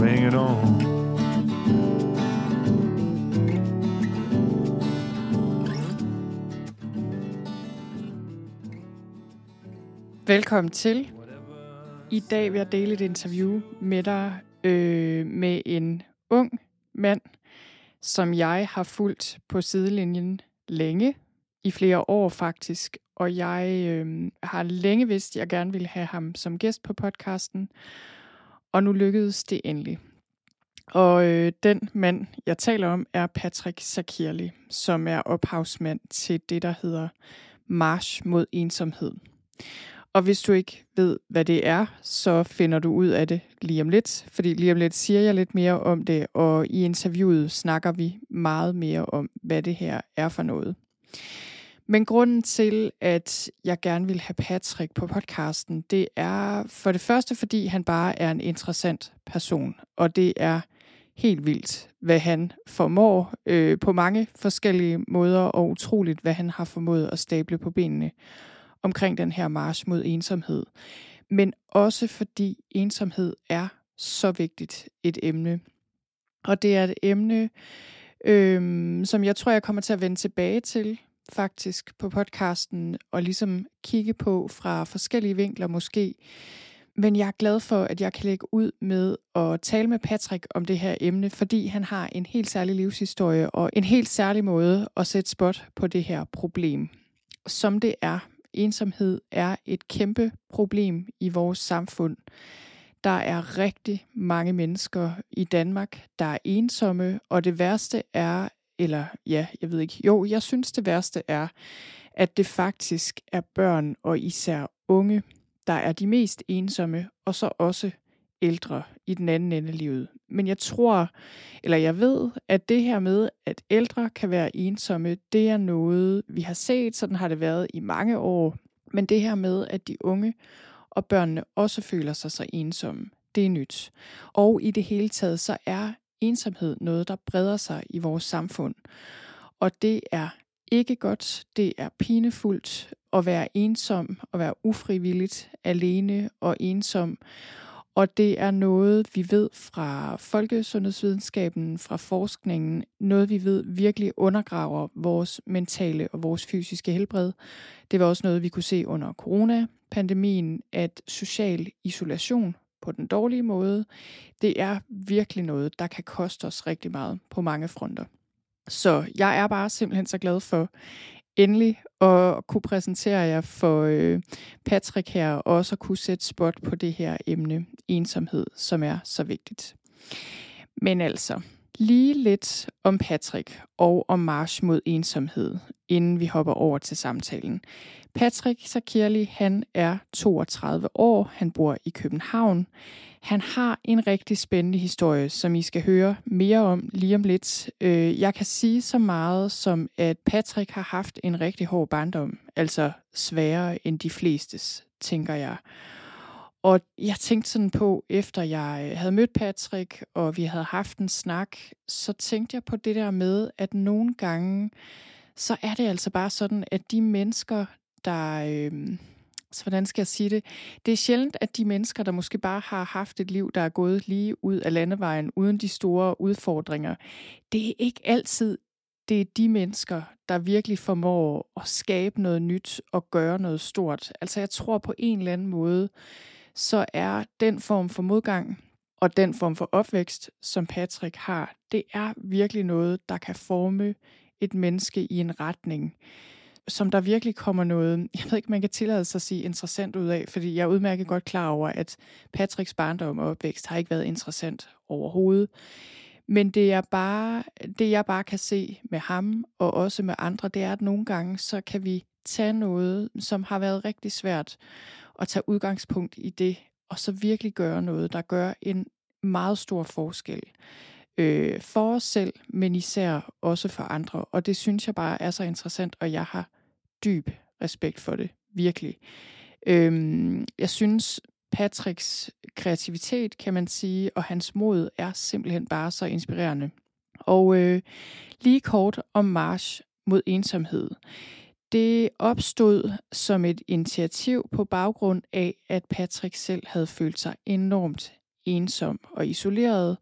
bring it on. Velkommen til. I dag vil jeg dele et interview med dig øh, med en ung mand, som jeg har fulgt på sidelinjen længe, i flere år faktisk, og jeg øh, har længe vidst, at jeg gerne ville have ham som gæst på podcasten, og nu lykkedes det endelig. Og øh, den mand, jeg taler om, er Patrick Sakirli, som er ophavsmand til det, der hedder March mod ensomhed. Og hvis du ikke ved, hvad det er, så finder du ud af det lige om lidt, fordi lige om lidt siger jeg lidt mere om det, og i interviewet snakker vi meget mere om, hvad det her er for noget. Men grunden til, at jeg gerne vil have Patrick på podcasten, det er for det første, fordi han bare er en interessant person, og det er helt vildt, hvad han formår øh, på mange forskellige måder, og utroligt, hvad han har formået at stable på benene omkring den her march mod ensomhed. Men også fordi ensomhed er så vigtigt et emne. Og det er et emne, øh, som jeg tror, jeg kommer til at vende tilbage til faktisk på podcasten, og ligesom kigge på fra forskellige vinkler måske. Men jeg er glad for, at jeg kan lægge ud med at tale med Patrick om det her emne, fordi han har en helt særlig livshistorie og en helt særlig måde at sætte spot på det her problem. Som det er, ensomhed er et kæmpe problem i vores samfund. Der er rigtig mange mennesker i Danmark, der er ensomme, og det værste er, eller ja, jeg ved ikke, jo, jeg synes det værste er, at det faktisk er børn og især unge, der er de mest ensomme, og så også ældre i den anden ende af livet. Men jeg tror, eller jeg ved, at det her med, at ældre kan være ensomme, det er noget, vi har set, sådan har det været i mange år. Men det her med, at de unge og børnene også føler sig så ensomme, det er nyt. Og i det hele taget, så er ensomhed noget, der breder sig i vores samfund. Og det er ikke godt, det er pinefuldt at være ensom og være ufrivilligt alene og ensom. Og det er noget, vi ved fra folkesundhedsvidenskaben, fra forskningen, noget vi ved virkelig undergraver vores mentale og vores fysiske helbred. Det var også noget, vi kunne se under coronapandemien, at social isolation på den dårlige måde, det er virkelig noget, der kan koste os rigtig meget på mange fronter. Så jeg er bare simpelthen så glad for endelig at kunne præsentere jer for øh, Patrick her, og også at kunne sætte spot på det her emne, ensomhed, som er så vigtigt. Men altså, lige lidt om Patrick og om march mod ensomhed, inden vi hopper over til samtalen. Patrick Sakirli, han er 32 år, han bor i København. Han har en rigtig spændende historie, som I skal høre mere om lige om lidt. Øh, jeg kan sige så meget som, at Patrick har haft en rigtig hård barndom, altså sværere end de flestes, tænker jeg. Og jeg tænkte sådan på, efter jeg øh, havde mødt Patrick, og vi havde haft en snak, så tænkte jeg på det der med, at nogle gange, så er det altså bare sådan, at de mennesker, der... Øh, så hvordan skal jeg sige det? Det er sjældent, at de mennesker, der måske bare har haft et liv, der er gået lige ud af landevejen, uden de store udfordringer, det er ikke altid det er de mennesker, der virkelig formår at skabe noget nyt og gøre noget stort. Altså jeg tror på en eller anden måde, så er den form for modgang og den form for opvækst, som Patrick har, det er virkelig noget, der kan forme et menneske i en retning, som der virkelig kommer noget, jeg ved ikke, man kan tillade sig at sige interessant ud af, fordi jeg er udmærket godt klar over, at Patricks barndom og opvækst har ikke været interessant overhovedet. Men det, er bare, det jeg bare kan se med ham og også med andre, det er, at nogle gange så kan vi tage noget, som har været rigtig svært, og tage udgangspunkt i det, og så virkelig gøre noget, der gør en meget stor forskel øh, for os selv, men især også for andre. Og det synes jeg bare er så interessant, og jeg har dyb respekt for det, virkelig. Øhm, jeg synes, Patricks kreativitet, kan man sige, og hans mod er simpelthen bare så inspirerende. Og øh, lige kort om March mod ensomhed. Det opstod som et initiativ på baggrund af, at Patrick selv havde følt sig enormt ensom og isoleret,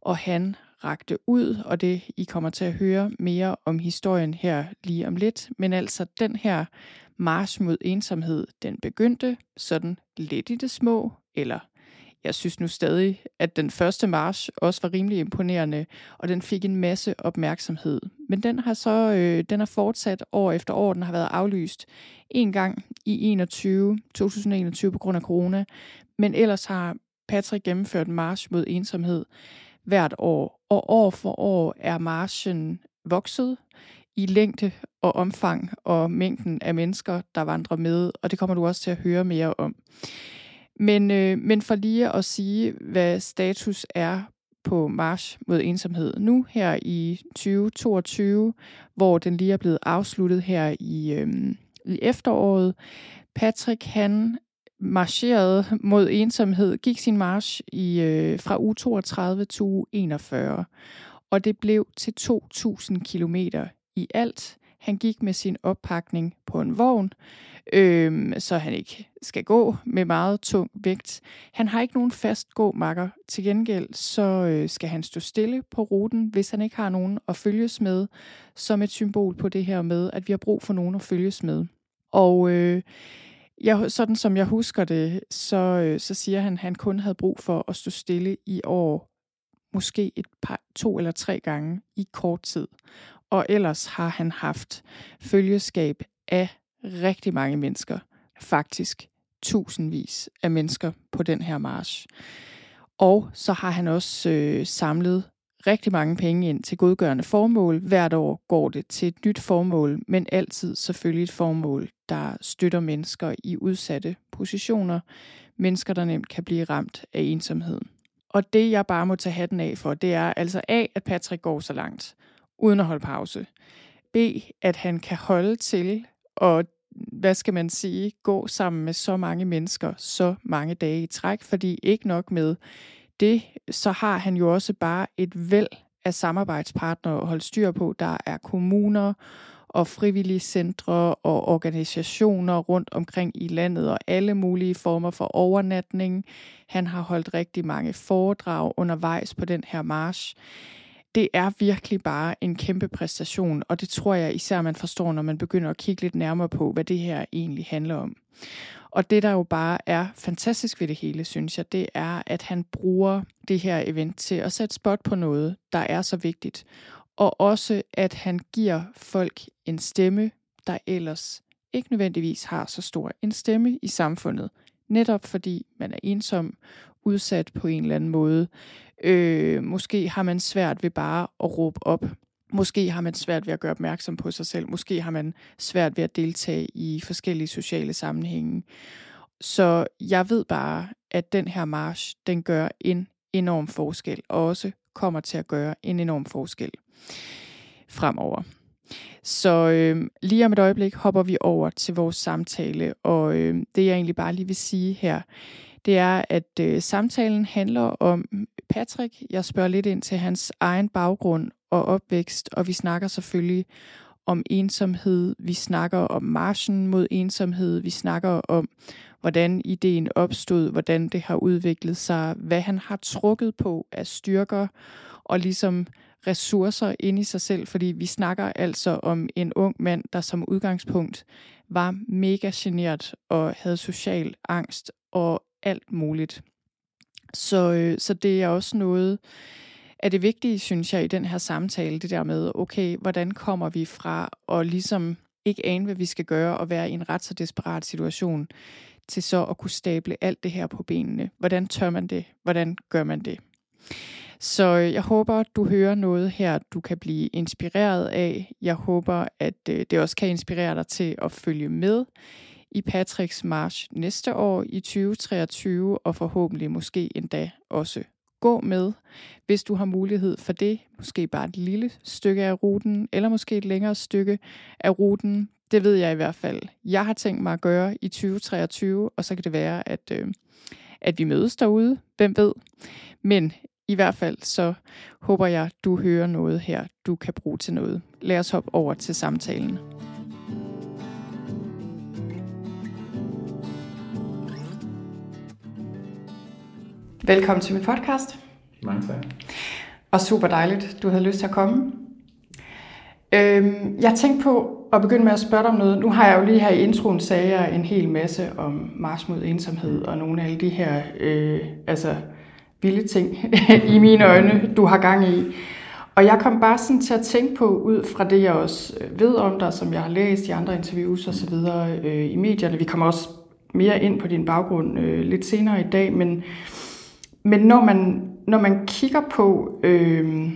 og han rakte ud, og det I kommer til at høre mere om historien her lige om lidt. Men altså den her march mod ensomhed, den begyndte sådan lidt i det små, eller jeg synes nu stadig, at den første march også var rimelig imponerende, og den fik en masse opmærksomhed. Men den har så øh, den har fortsat år efter år. Den har været aflyst en gang i 21, 2021 på grund af corona. Men ellers har Patrick gennemført en march mod ensomhed hvert år. Og år for år er marchen vokset i længde og omfang og mængden af mennesker, der vandrer med, og det kommer du også til at høre mere om. Men, øh, men for lige at sige, hvad status er på March mod ensomhed nu her i 2022, hvor den lige er blevet afsluttet her i, øh, i efteråret. Patrick, han marcherede mod ensomhed, gik sin march i, øh, fra uge 32 til uge 41, og det blev til 2.000 kilometer i alt. Han gik med sin oppakning på en vogn, øh, så han ikke skal gå med meget tung vægt. Han har ikke nogen fast gåmakker. Til gengæld så øh, skal han stå stille på ruten, hvis han ikke har nogen at følges med, som et symbol på det her med, at vi har brug for nogen at følges med. Og øh, jeg, sådan som jeg husker det, så, øh, så siger han, at han kun havde brug for at stå stille i år, måske et par, to eller tre gange i kort tid. Og ellers har han haft følgeskab af rigtig mange mennesker. Faktisk tusindvis af mennesker på den her march. Og så har han også øh, samlet rigtig mange penge ind til godgørende formål. Hvert år går det til et nyt formål, men altid selvfølgelig et formål, der støtter mennesker i udsatte positioner. Mennesker, der nemt kan blive ramt af ensomheden. Og det, jeg bare må tage hatten af for, det er altså A, at Patrick går så langt, uden at holde pause. B, at han kan holde til og hvad skal man sige, gå sammen med så mange mennesker så mange dage i træk, fordi ikke nok med det, så har han jo også bare et væld af samarbejdspartnere at holde styr på. Der er kommuner og frivillige centre og organisationer rundt omkring i landet og alle mulige former for overnatning. Han har holdt rigtig mange foredrag undervejs på den her march det er virkelig bare en kæmpe præstation, og det tror jeg især, man forstår, når man begynder at kigge lidt nærmere på, hvad det her egentlig handler om. Og det, der jo bare er fantastisk ved det hele, synes jeg, det er, at han bruger det her event til at sætte spot på noget, der er så vigtigt. Og også, at han giver folk en stemme, der ellers ikke nødvendigvis har så stor en stemme i samfundet. Netop fordi man er ensom, udsat på en eller anden måde. Øh, måske har man svært ved bare at råbe op. Måske har man svært ved at gøre opmærksom på sig selv. Måske har man svært ved at deltage i forskellige sociale sammenhænge. Så jeg ved bare, at den her march, den gør en enorm forskel, og også kommer til at gøre en enorm forskel fremover. Så øh, lige om et øjeblik hopper vi over til vores samtale, og øh, det jeg egentlig bare lige vil sige her, det er, at øh, samtalen handler om Patrick. Jeg spørger lidt ind til hans egen baggrund og opvækst, og vi snakker selvfølgelig om ensomhed, vi snakker om marchen mod ensomhed, vi snakker om, hvordan ideen opstod, hvordan det har udviklet sig, hvad han har trukket på af styrker og ligesom ressourcer ind i sig selv, fordi vi snakker altså om en ung mand, der som udgangspunkt var mega generet og havde social angst og alt muligt. Så, øh, så det er også noget af det vigtige, synes jeg, i den her samtale, det der med, okay, hvordan kommer vi fra at ligesom ikke ane, hvad vi skal gøre, og være i en ret så desperat situation, til så at kunne stable alt det her på benene. Hvordan tør man det? Hvordan gør man det? Så øh, jeg håber, du hører noget her, du kan blive inspireret af. Jeg håber, at øh, det også kan inspirere dig til at følge med i Patricks March næste år i 2023, og forhåbentlig måske endda også gå med, hvis du har mulighed for det. Måske bare et lille stykke af ruten, eller måske et længere stykke af ruten. Det ved jeg i hvert fald. Jeg har tænkt mig at gøre i 2023, og så kan det være, at, øh, at vi mødes derude. Hvem ved? Men i hvert fald så håber jeg, du hører noget her, du kan bruge til noget. Lad os hoppe over til samtalen. Velkommen til min podcast. Mange tak. Og super dejligt, du havde lyst til at komme. Øhm, jeg tænkte på at begynde med at spørge dig om noget. Nu har jeg jo lige her i introen sagde jeg en hel masse om Mars mod ensomhed og nogle af alle de her øh, altså, vilde ting i mine øjne, du har gang i. Og jeg kom bare sådan til at tænke på, ud fra det jeg også ved om dig, som jeg har læst i andre interviews og så videre øh, i medierne. Vi kommer også mere ind på din baggrund øh, lidt senere i dag, men men når man, når man kigger på øh,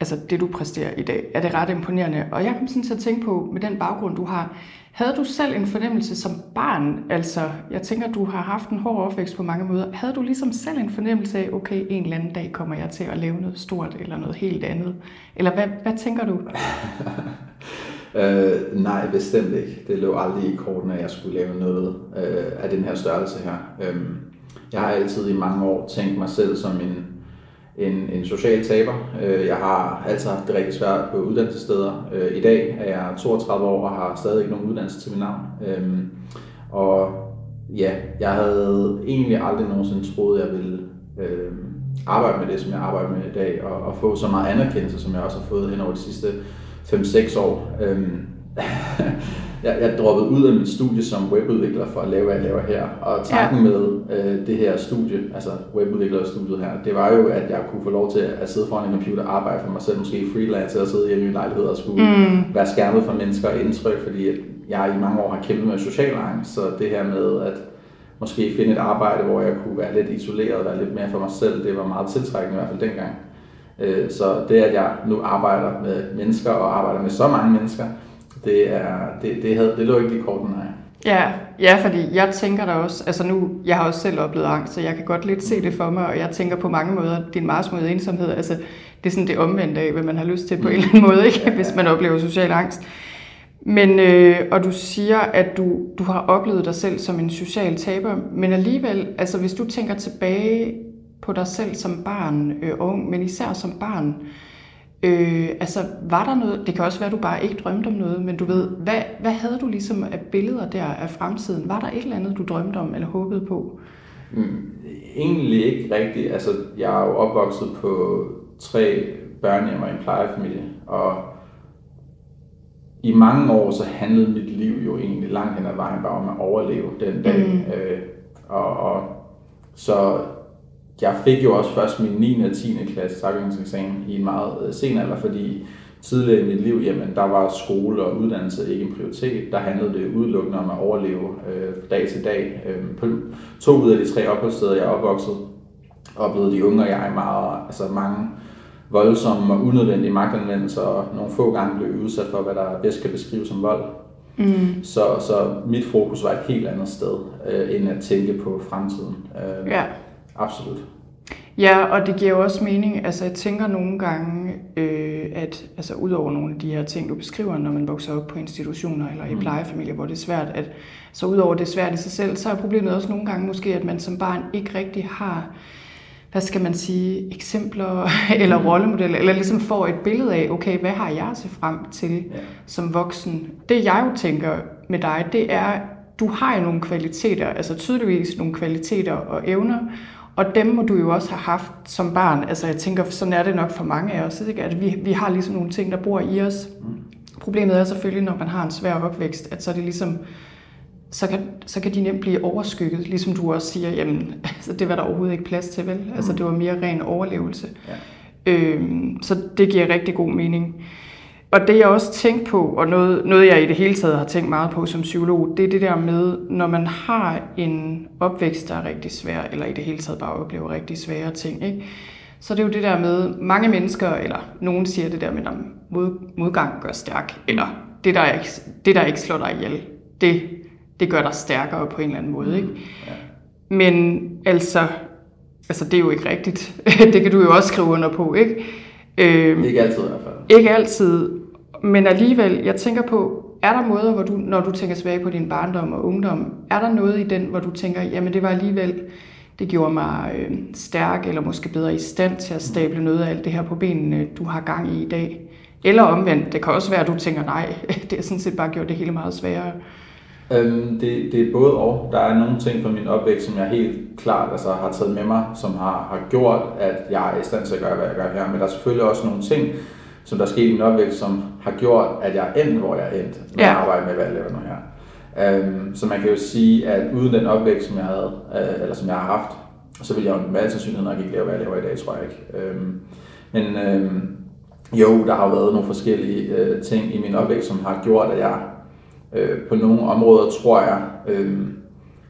altså det, du præsterer i dag, er det ret imponerende. Og jeg kom sådan til at tænke på, med den baggrund, du har, havde du selv en fornemmelse som barn? Altså, jeg tænker, du har haft en hård opvækst på mange måder. Havde du ligesom selv en fornemmelse af, okay, en eller anden dag kommer jeg til at lave noget stort eller noget helt andet? Eller hvad, hvad tænker du? øh, nej, bestemt ikke. Det lå aldrig i korten, at jeg skulle lave noget øh, af den her størrelse her. Øh, jeg har altid i mange år tænkt mig selv som en, en, en social taber. Øh, jeg har altid haft det rigtig svært på uddannelsessteder. Øh, I dag er jeg 32 år og har stadig ikke nogen uddannelse til mit navn. Øhm, og ja, jeg havde egentlig aldrig nogensinde troet, at jeg ville øh, arbejde med det, som jeg arbejder med i dag, og, og få så meget anerkendelse, som jeg også har fået hen over de sidste 5-6 år. Øhm, jeg, jeg droppede ud af mit studie som webudvikler for at lave, hvad jeg laver her. Og tanken ja. med øh, det her studie, altså webudviklerstudiet her, det var jo, at jeg kunne få lov til at sidde foran en computer og arbejde for mig selv, måske freelance og sidde i en lejlighed og skulle mm. være skærmet for mennesker og indtryk, fordi jeg i mange år har kæmpet med social angst, så det her med at måske finde et arbejde, hvor jeg kunne være lidt isoleret være lidt mere for mig selv, det var meget tiltrækkende i hvert fald dengang. Øh, så det, at jeg nu arbejder med mennesker og arbejder med så mange mennesker, det, er, det, det, havde, det lå ikke i korten, nej. Ja, ja, fordi jeg tænker da også, altså nu, jeg har også selv oplevet angst, så jeg kan godt lidt se det for mig, og jeg tænker på mange måder, din Mars mod ensomhed, altså det er sådan det omvendte af, hvad man har lyst til på mm. en eller anden måde, ikke? hvis man oplever social angst. Men, øh, og du siger, at du, du har oplevet dig selv som en social taber, men alligevel, altså hvis du tænker tilbage på dig selv som barn øh, ung, men især som barn, Øh, altså, var der noget, det kan også være, at du bare ikke drømte om noget, men du ved, hvad, hvad havde du ligesom af billeder der af fremtiden? Var der et eller andet, du drømte om eller håbede på? Mm, egentlig ikke rigtigt. Altså, jeg er jo opvokset på tre børnehjem og en plejefamilie, og i mange år så handlede mit liv jo egentlig langt hen ad vejen bare om at overleve den dag. Mm. Øh, og, og så jeg fik jo også først min 9. og 10. klasse afgangseksamen i en meget øh, sen alder, fordi tidligere i mit liv, jamen, der var skole og uddannelse ikke en prioritet. Der handlede det udelukkende om at overleve øh, dag til dag. Øh, på to ud af de tre opholdssteder, jeg er opvokset, oplevede de unge og jeg meget, altså mange voldsomme og unødvendige magtanvendelser, og nogle få gange blev udsat for, hvad der bedst kan beskrives som vold. Mm. Så, så mit fokus var et helt andet sted, øh, end at tænke på fremtiden. Øh, ja. Absolut. Ja, og det giver jo også mening. Altså, jeg tænker nogle gange, øh, at altså, udover nogle af de her ting, du beskriver, når man vokser op på institutioner eller i mm. plejefamilier, hvor det er svært, at så udover det er svært i sig selv, så er problemet også nogle gange måske, at man som barn ikke rigtig har hvad skal man sige, eksempler eller mm. rollemodeller, eller ligesom får et billede af, okay, hvad har jeg se frem til ja. som voksen? Det jeg jo tænker med dig, det er, du har jo nogle kvaliteter, altså tydeligvis nogle kvaliteter og evner, og dem må du jo også have haft som barn. Altså jeg tænker, sådan er det nok for mange af os, ikke? at vi, vi har ligesom nogle ting, der bor i os. Mm. Problemet er selvfølgelig, når man har en svær opvækst, at så er det ligesom, så kan, så kan de nemt blive overskygget, ligesom du også siger, jamen, altså, det var der overhovedet ikke plads til, vel? Altså mm. det var mere ren overlevelse. Ja. Øhm, så det giver rigtig god mening. Og det jeg også tænkte på, og noget, noget jeg i det hele taget har tænkt meget på som psykolog, det er det der med, når man har en opvækst, der er rigtig svær, eller i det hele taget bare oplever rigtig svære ting, ikke? så det er jo det der med, mange mennesker, eller nogen siger det der med, at mod, modgang gør stærk, eller det der, ikke, det, der ikke slår dig ihjel, det det gør dig stærkere på en eller anden måde, ikke? Ja. Men altså, altså det er jo ikke rigtigt. det kan du jo også skrive under på, ikke? Øh, Ikke altid i hvert fald ikke altid, men alligevel, jeg tænker på, er der måder, hvor du, når du tænker tilbage på din barndom og ungdom, er der noget i den, hvor du tænker, jamen det var alligevel, det gjorde mig øh, stærk, eller måske bedre i stand til at stable noget af alt det her på benene, du har gang i i dag? Eller omvendt, det kan også være, at du tænker, nej, det har sådan set bare gjort det hele meget sværere. Øhm, det, det er både og. Der er nogle ting fra min opvækst, som jeg helt klart altså, har taget med mig, som har, har gjort, at jeg er i stand til at gøre, hvad jeg gør her. Men der er selvfølgelig også nogle ting, som der er sket i min opvækst, som har gjort, at jeg er endt, hvor jeg er endt, når Ja. jeg arbejder med, hvad jeg laver nu her. Øhm, så man kan jo sige, at uden den opvækst, som jeg havde, øh, eller som jeg har haft, så ville jeg jo med al sandsynlighed nok ikke lave, hvad jeg laver i dag, tror jeg ikke. Øhm, men øhm, jo, der har jo været nogle forskellige øh, ting i min opvækst, som har gjort, at jeg øh, på nogle områder, tror jeg, øh,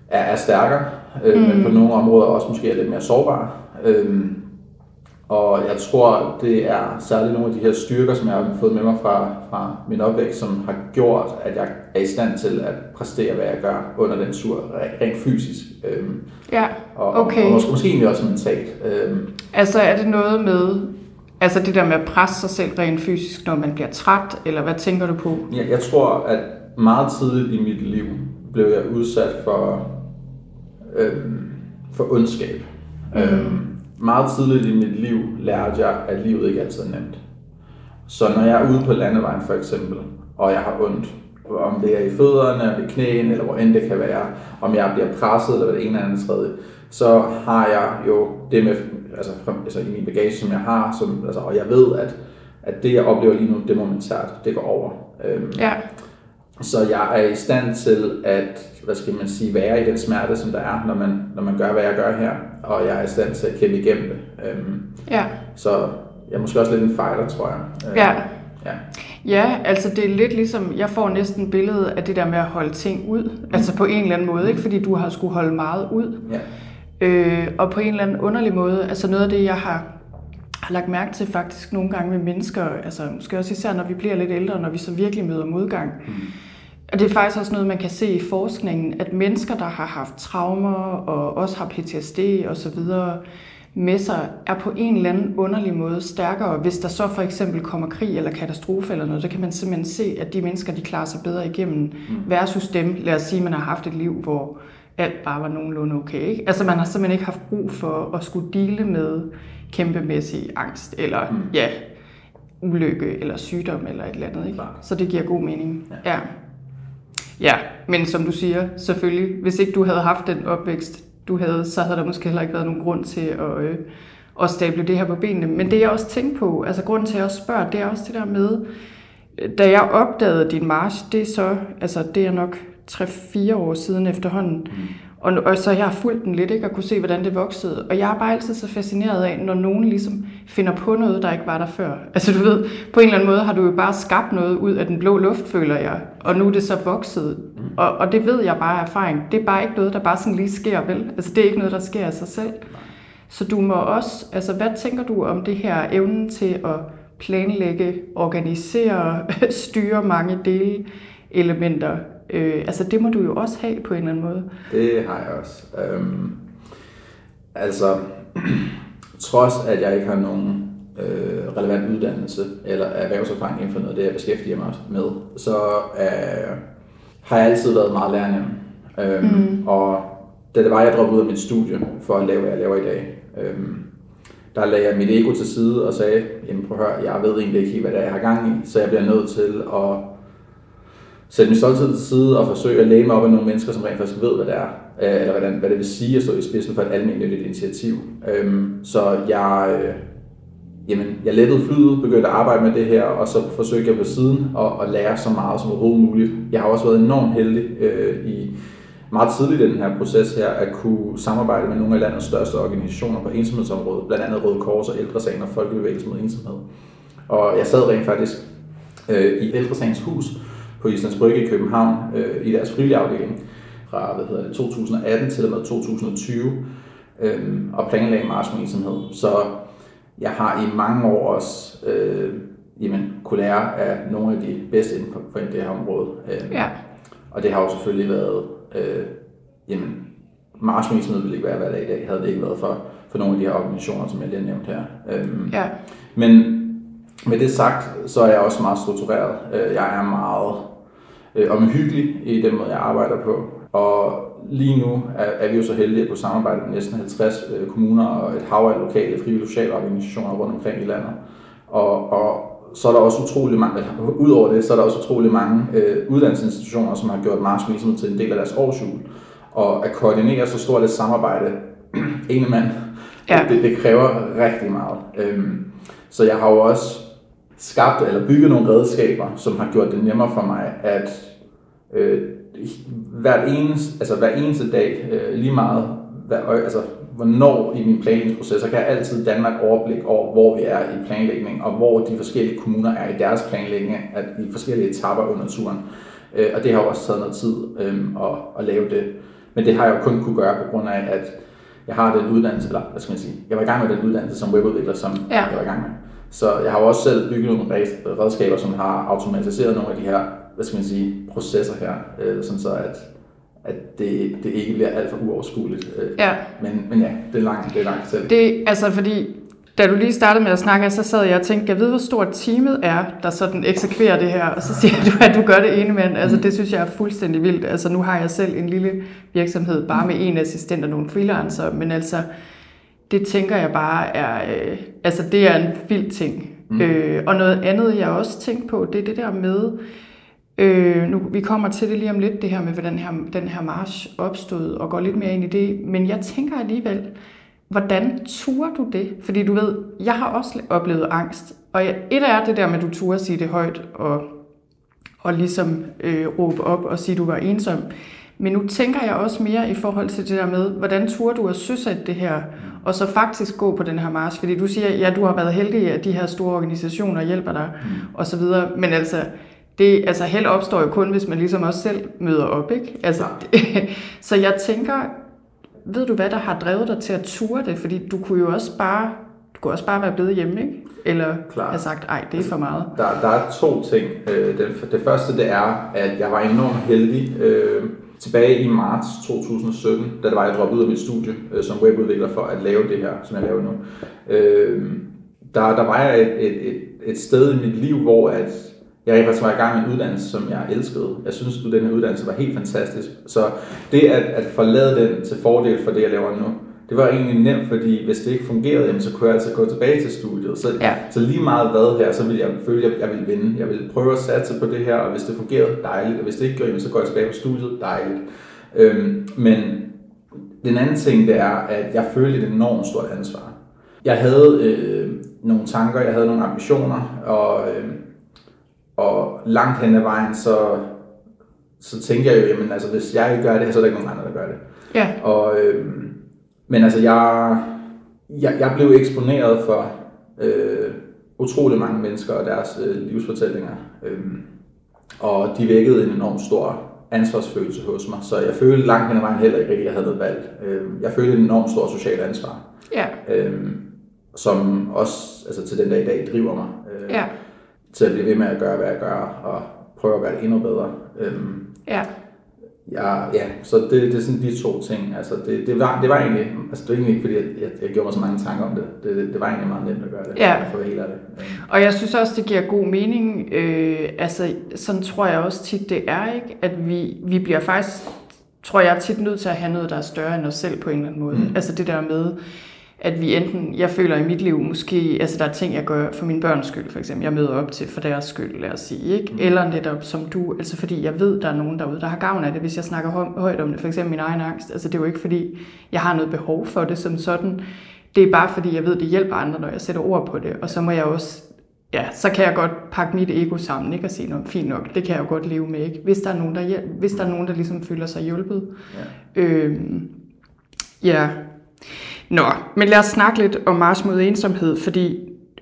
er, er stærkere, øh, mm. men på nogle områder også måske er lidt mere sårbar. Øh, og jeg tror, det er særligt nogle af de her styrker, som jeg har fået med mig fra, fra min opvækst, som har gjort, at jeg er i stand til at præstere, hvad jeg gør under den tur, re- rent fysisk. Øh, Ja, og, okay. og måske, måske egentlig også mentalt. Øh, Altså er det noget med, altså det der med at presse sig selv rent fysisk, når man bliver træt, eller hvad tænker du på? Jeg, jeg tror, at meget tidligt i mit liv blev jeg udsat for, øhm, for ondskab. Mm. Øhm, meget tidligt i mit liv lærte jeg, at livet ikke altid er nemt. Så når jeg er ude på landevejen for eksempel, og jeg har ondt, om det er i fødderne, i knæene, eller hvor end det kan være, om jeg bliver presset, eller det ene eller andet tredje, så har jeg jo det med, altså, altså i min bagage, som jeg har, som, altså, og jeg ved, at, at det, jeg oplever lige nu, det er momentært, det går over. Øhm, Ja, så jeg er i stand til at, hvad skal man sige, være i den smerte, som der er, når man, når man gør, hvad jeg gør her, og jeg er i stand til at kæmpe igennem det. Øhm, ja. så jeg er måske også lidt en fighter, tror jeg. Øhm, Ja. ja. Ja, altså det er lidt ligesom, jeg får næsten billedet af det der med at holde ting ud, altså på en eller anden måde, ikke? fordi du har skulle holde meget ud. ja. Øh, og på en eller anden underlig måde, altså noget af det, jeg har, har lagt mærke til faktisk nogle gange med mennesker, altså måske også især når vi bliver lidt ældre, når vi så virkelig møder modgang. Mm. Og det er faktisk også noget, man kan se i forskningen, at mennesker, der har haft traumer og også har PTSD og så videre med sig, er på en eller anden underlig måde stærkere. Hvis der så for eksempel kommer krig eller katastrofe eller noget, så kan man simpelthen se, at de mennesker, de klarer sig bedre igennem, mm. versus dem, lad os sige, man har haft et liv, hvor alt bare var nogenlunde okay. Ikke? Altså man har simpelthen ikke haft brug for at skulle dele med kæmpemæssig angst, eller mm. ja, ulykke, eller sygdom, eller et eller andet. Ikke? Så det giver god mening. Ja. ja. Ja, men som du siger, selvfølgelig, hvis ikke du havde haft den opvækst, du havde, så havde der måske heller ikke været nogen grund til at, øh, at stable det her på benene. Men det jeg også tænkte på, altså grunden til at jeg også spørger, det er også det der med, da jeg opdagede din march, det er så, altså det er nok 3-4 år siden efterhånden, mm og, og så jeg har fulgt den lidt, ikke, og kunne se, hvordan det voksede. Og jeg er bare altid så fascineret af, når nogen ligesom finder på noget, der ikke var der før. Altså du ved, på en eller anden måde har du jo bare skabt noget ud af den blå luft, føler jeg, og nu er det så vokset. Mm. Og, og det ved jeg bare af erfaring. Det er bare ikke noget, der bare sådan lige sker, vel? Altså det er ikke noget, der sker af sig selv. Så du må også, altså hvad tænker du om det her evnen til at planlægge, organisere, styre mange delelementer? Øh, altså det må du jo også have på en eller anden måde. Det har jeg også. Øhm, altså, trods at jeg ikke har nogen øh, relevant uddannelse eller erhvervserfaring inden for noget af det, jeg beskæftiger mig med, så øh, har jeg altid været meget lærende. Øhm, mm. Og da det var, jeg droppede ud af mit studie for at lave, hvad jeg laver i dag, øhm, der lagde jeg mit ego til side og sagde, jamen prøv at høre, jeg ved egentlig ikke helt, hvad det er, jeg har gang i, så jeg bliver nødt til at sætte min stolthed til side og forsøge at læne mig op af nogle mennesker, som rent faktisk ved, hvad det er, øh, eller hvordan, hvad det vil sige at stå i spidsen for et almindeligt initiativ. Øhm, så jeg, øh, jamen, jeg lettede flyet, begyndte at arbejde med det her, og så forsøgte jeg på siden at, at lære så meget som overhovedet muligt. Jeg har også været enormt heldig øh, i meget tidligt i den her proces her, at kunne samarbejde med nogle af landets største organisationer på ensomhedsområdet, blandt andet Røde Kors og Ældresagen og Folkebevægelsen mod ensomhed. Og jeg sad rent faktisk øh, i Ældresagens hus på Islands Brygge i København øh, i deres frivillige afdeling fra hvad hedder det, 2018 til og med 2020 øh, og planlagde march ensomhed. Så jeg har i mange år også øh, jamen, kunne lære af nogle af de bedste inden for, det her område. Øh, Ja. og det har jo selvfølgelig været øh, jamen, marshmallow ville ikke være hver dag i dag, havde det ikke været for, for nogle af de her organisationer, som jeg lige har nævnt her. Øhm, Ja. men med det sagt, så er jeg også meget struktureret. Øh, Jeg er meget øh, omhyggelig i den måde, jeg arbejder på. Og lige nu er, vi jo så heldige at kunne samarbejde med næsten 50 øh, kommuner og et hav af lokale frivillige sociale organisationer rundt omkring i landet. Og, og så er der også utrolig mange, udover det, så er der også utrolig mange øh, uddannelsesinstitutioner, som har gjort Mars Museum til en del af deres årsjul. Og at koordinere så stort et samarbejde, ene mand, Ja. det, det kræver rigtig meget. Øhm, så jeg har jo også skabt eller bygget nogle redskaber, som har gjort det nemmere for mig at øh, hvert eneste, altså hver eneste dag, øh, lige meget, hver, øje- altså hvornår i min planlægningsproces, så kan jeg altid et overblik over, hvor vi er i planlægning, og hvor de forskellige kommuner er i deres planlægning, at i forskellige etapper under turen. Øh, og det har jo også taget noget tid øh, at, at lave det. Men det har jeg jo kun kunne gøre på grund af, at jeg har den uddannelse, eller hvad skal man sige, jeg var i gang med den uddannelse som webudvikler, som Ja. jeg var i gang med. Så jeg har jo også selv bygget nogle red- redskaber, som har automatiseret nogle af de her, hvad skal man sige, processer her, øh, sådan så at, at det, det ikke bliver alt for uoverskueligt. Øh, Ja. men, men ja, det er langt, det er langt selv. Det, altså fordi, da du lige startede med at snakke, så sad jeg og tænkte, jeg ved, hvor stort teamet er, der sådan eksekverer det her, og så siger du, at du gør det ene mand. Altså det synes jeg er fuldstændig vildt. Altså nu har jeg selv en lille virksomhed, bare med en assistent og nogle freelancer, men altså, det tænker jeg bare er, øh, altså det er en vild ting. Mm. Øh, og noget andet, jeg også tænkt på, det er det der med, Øh, nu, vi kommer til det lige om lidt, det her med, hvordan her, den her march opstod, og går lidt mere ind i det. Men jeg tænker alligevel, hvordan turer du det? Fordi du ved, jeg har også oplevet angst. Og jeg, et er det der med, at du turer sige det højt, og, og ligesom øh, råbe op og sige, at du var ensom. Men nu tænker jeg også mere i forhold til det der med, hvordan turer du at søsætte det her, og så faktisk gå på den her march? Fordi du siger, ja, du har været heldig, at de her store organisationer hjælper dig, mm. og så videre. Men altså, det, altså held opstår jo kun, hvis man ligesom også selv møder op, ikke? Altså, det, så jeg tænker, ved du hvad, der har drevet dig til at ture det? Fordi du kunne jo også bare, du kunne også bare være blevet hjemme, ikke? Eller Klart. have sagt, ej, det er for meget. Der, der er to ting. Øh, Det, det første det er, at jeg var enormt heldig øh, tilbage i marts 2017, da det var, jeg droppede ud af mit studie øh, som webudvikler for at lave det her, som jeg laver nu. Øh, Der, der var jeg et, et, et, et sted i mit liv, hvor at jeg rent faktisk var i gang med en uddannelse, som jeg elskede. Jeg synes, at den her uddannelse var helt fantastisk. Så det at, at forlade den til fordel for det, jeg laver nu, det var egentlig nemt, fordi hvis det ikke fungerede, jamen, så kunne jeg altså gå tilbage til studiet. Så, Ja. så lige meget hvad her, så ville jeg føle, at jeg ville vinde. Jeg ville prøve at satse på det her, og hvis det fungerede, dejligt. Og hvis det ikke gjorde, jamen, så går jeg tilbage på studiet, dejligt. Øhm, men den anden ting, det er, at jeg følte et enormt stort ansvar. Jeg havde øh, nogle tanker, jeg havde nogle ambitioner, og, øh, og langt hen ad vejen, så, så tænker jeg jo, jamen altså, hvis jeg ikke gør det, så er der ikke nogen andre, der gør det. Ja, Og, øh, men altså, jeg, jeg, jeg blev eksponeret for øh, utrolig mange mennesker og deres øh, livsfortællinger. Øh, og de vækkede en enorm stor ansvarsfølelse hos mig. Så jeg følte langt hen ad vejen heller ikke rigtig, at jeg havde noget valg. Øh, jeg følte en enorm stor social ansvar, ja, øh, som også altså, til den dag i dag driver mig øh, ja, til at blive ved med at gøre, hvad jeg gør, og prøve at gøre det endnu bedre. Øh, ja. Ja, ja, så det, det er sådan de to ting. Altså, det, det, var, det var egentlig, altså det var egentlig ikke, fordi jeg, jeg, jeg gjorde mig så mange tanker om det. Det, det, det var egentlig meget nemt at gøre det, Ja. for helt ærlig. Øhm, Og jeg synes også, det giver god mening. Øh, altså, sådan tror jeg også tit, det er, ikke? At vi, vi bliver faktisk, tror jeg, tit nødt til at have noget, der er større end os selv på en eller anden måde. Mm. Altså det der med, at vi enten, jeg føler i mit liv måske, altså der er ting, jeg gør for min børns skyld, for eksempel. Jeg møder op til for deres skyld, lad os sige, ikke? Mm. Eller netop som du, altså fordi jeg ved, der er nogen derude, der har gavn af det, hvis jeg snakker hø- højt om det. For eksempel min egen angst. Altså det er jo ikke fordi, jeg har noget behov for det som sådan. Det er bare fordi, jeg ved, det hjælper andre, når jeg sætter ord på det. Og så må jeg også ja, så kan jeg godt pakke mit ego sammen, ikke? Og sige, Nå, fint nok, det kan jeg jo godt leve med, ikke? Hvis der er nogen, der, hjæl- hvis der, er nogen, der ligesom føler sig hjulpet. Ja. Øhm, ja. Nå, men lad os snakke lidt om Mars mod ensomhed, fordi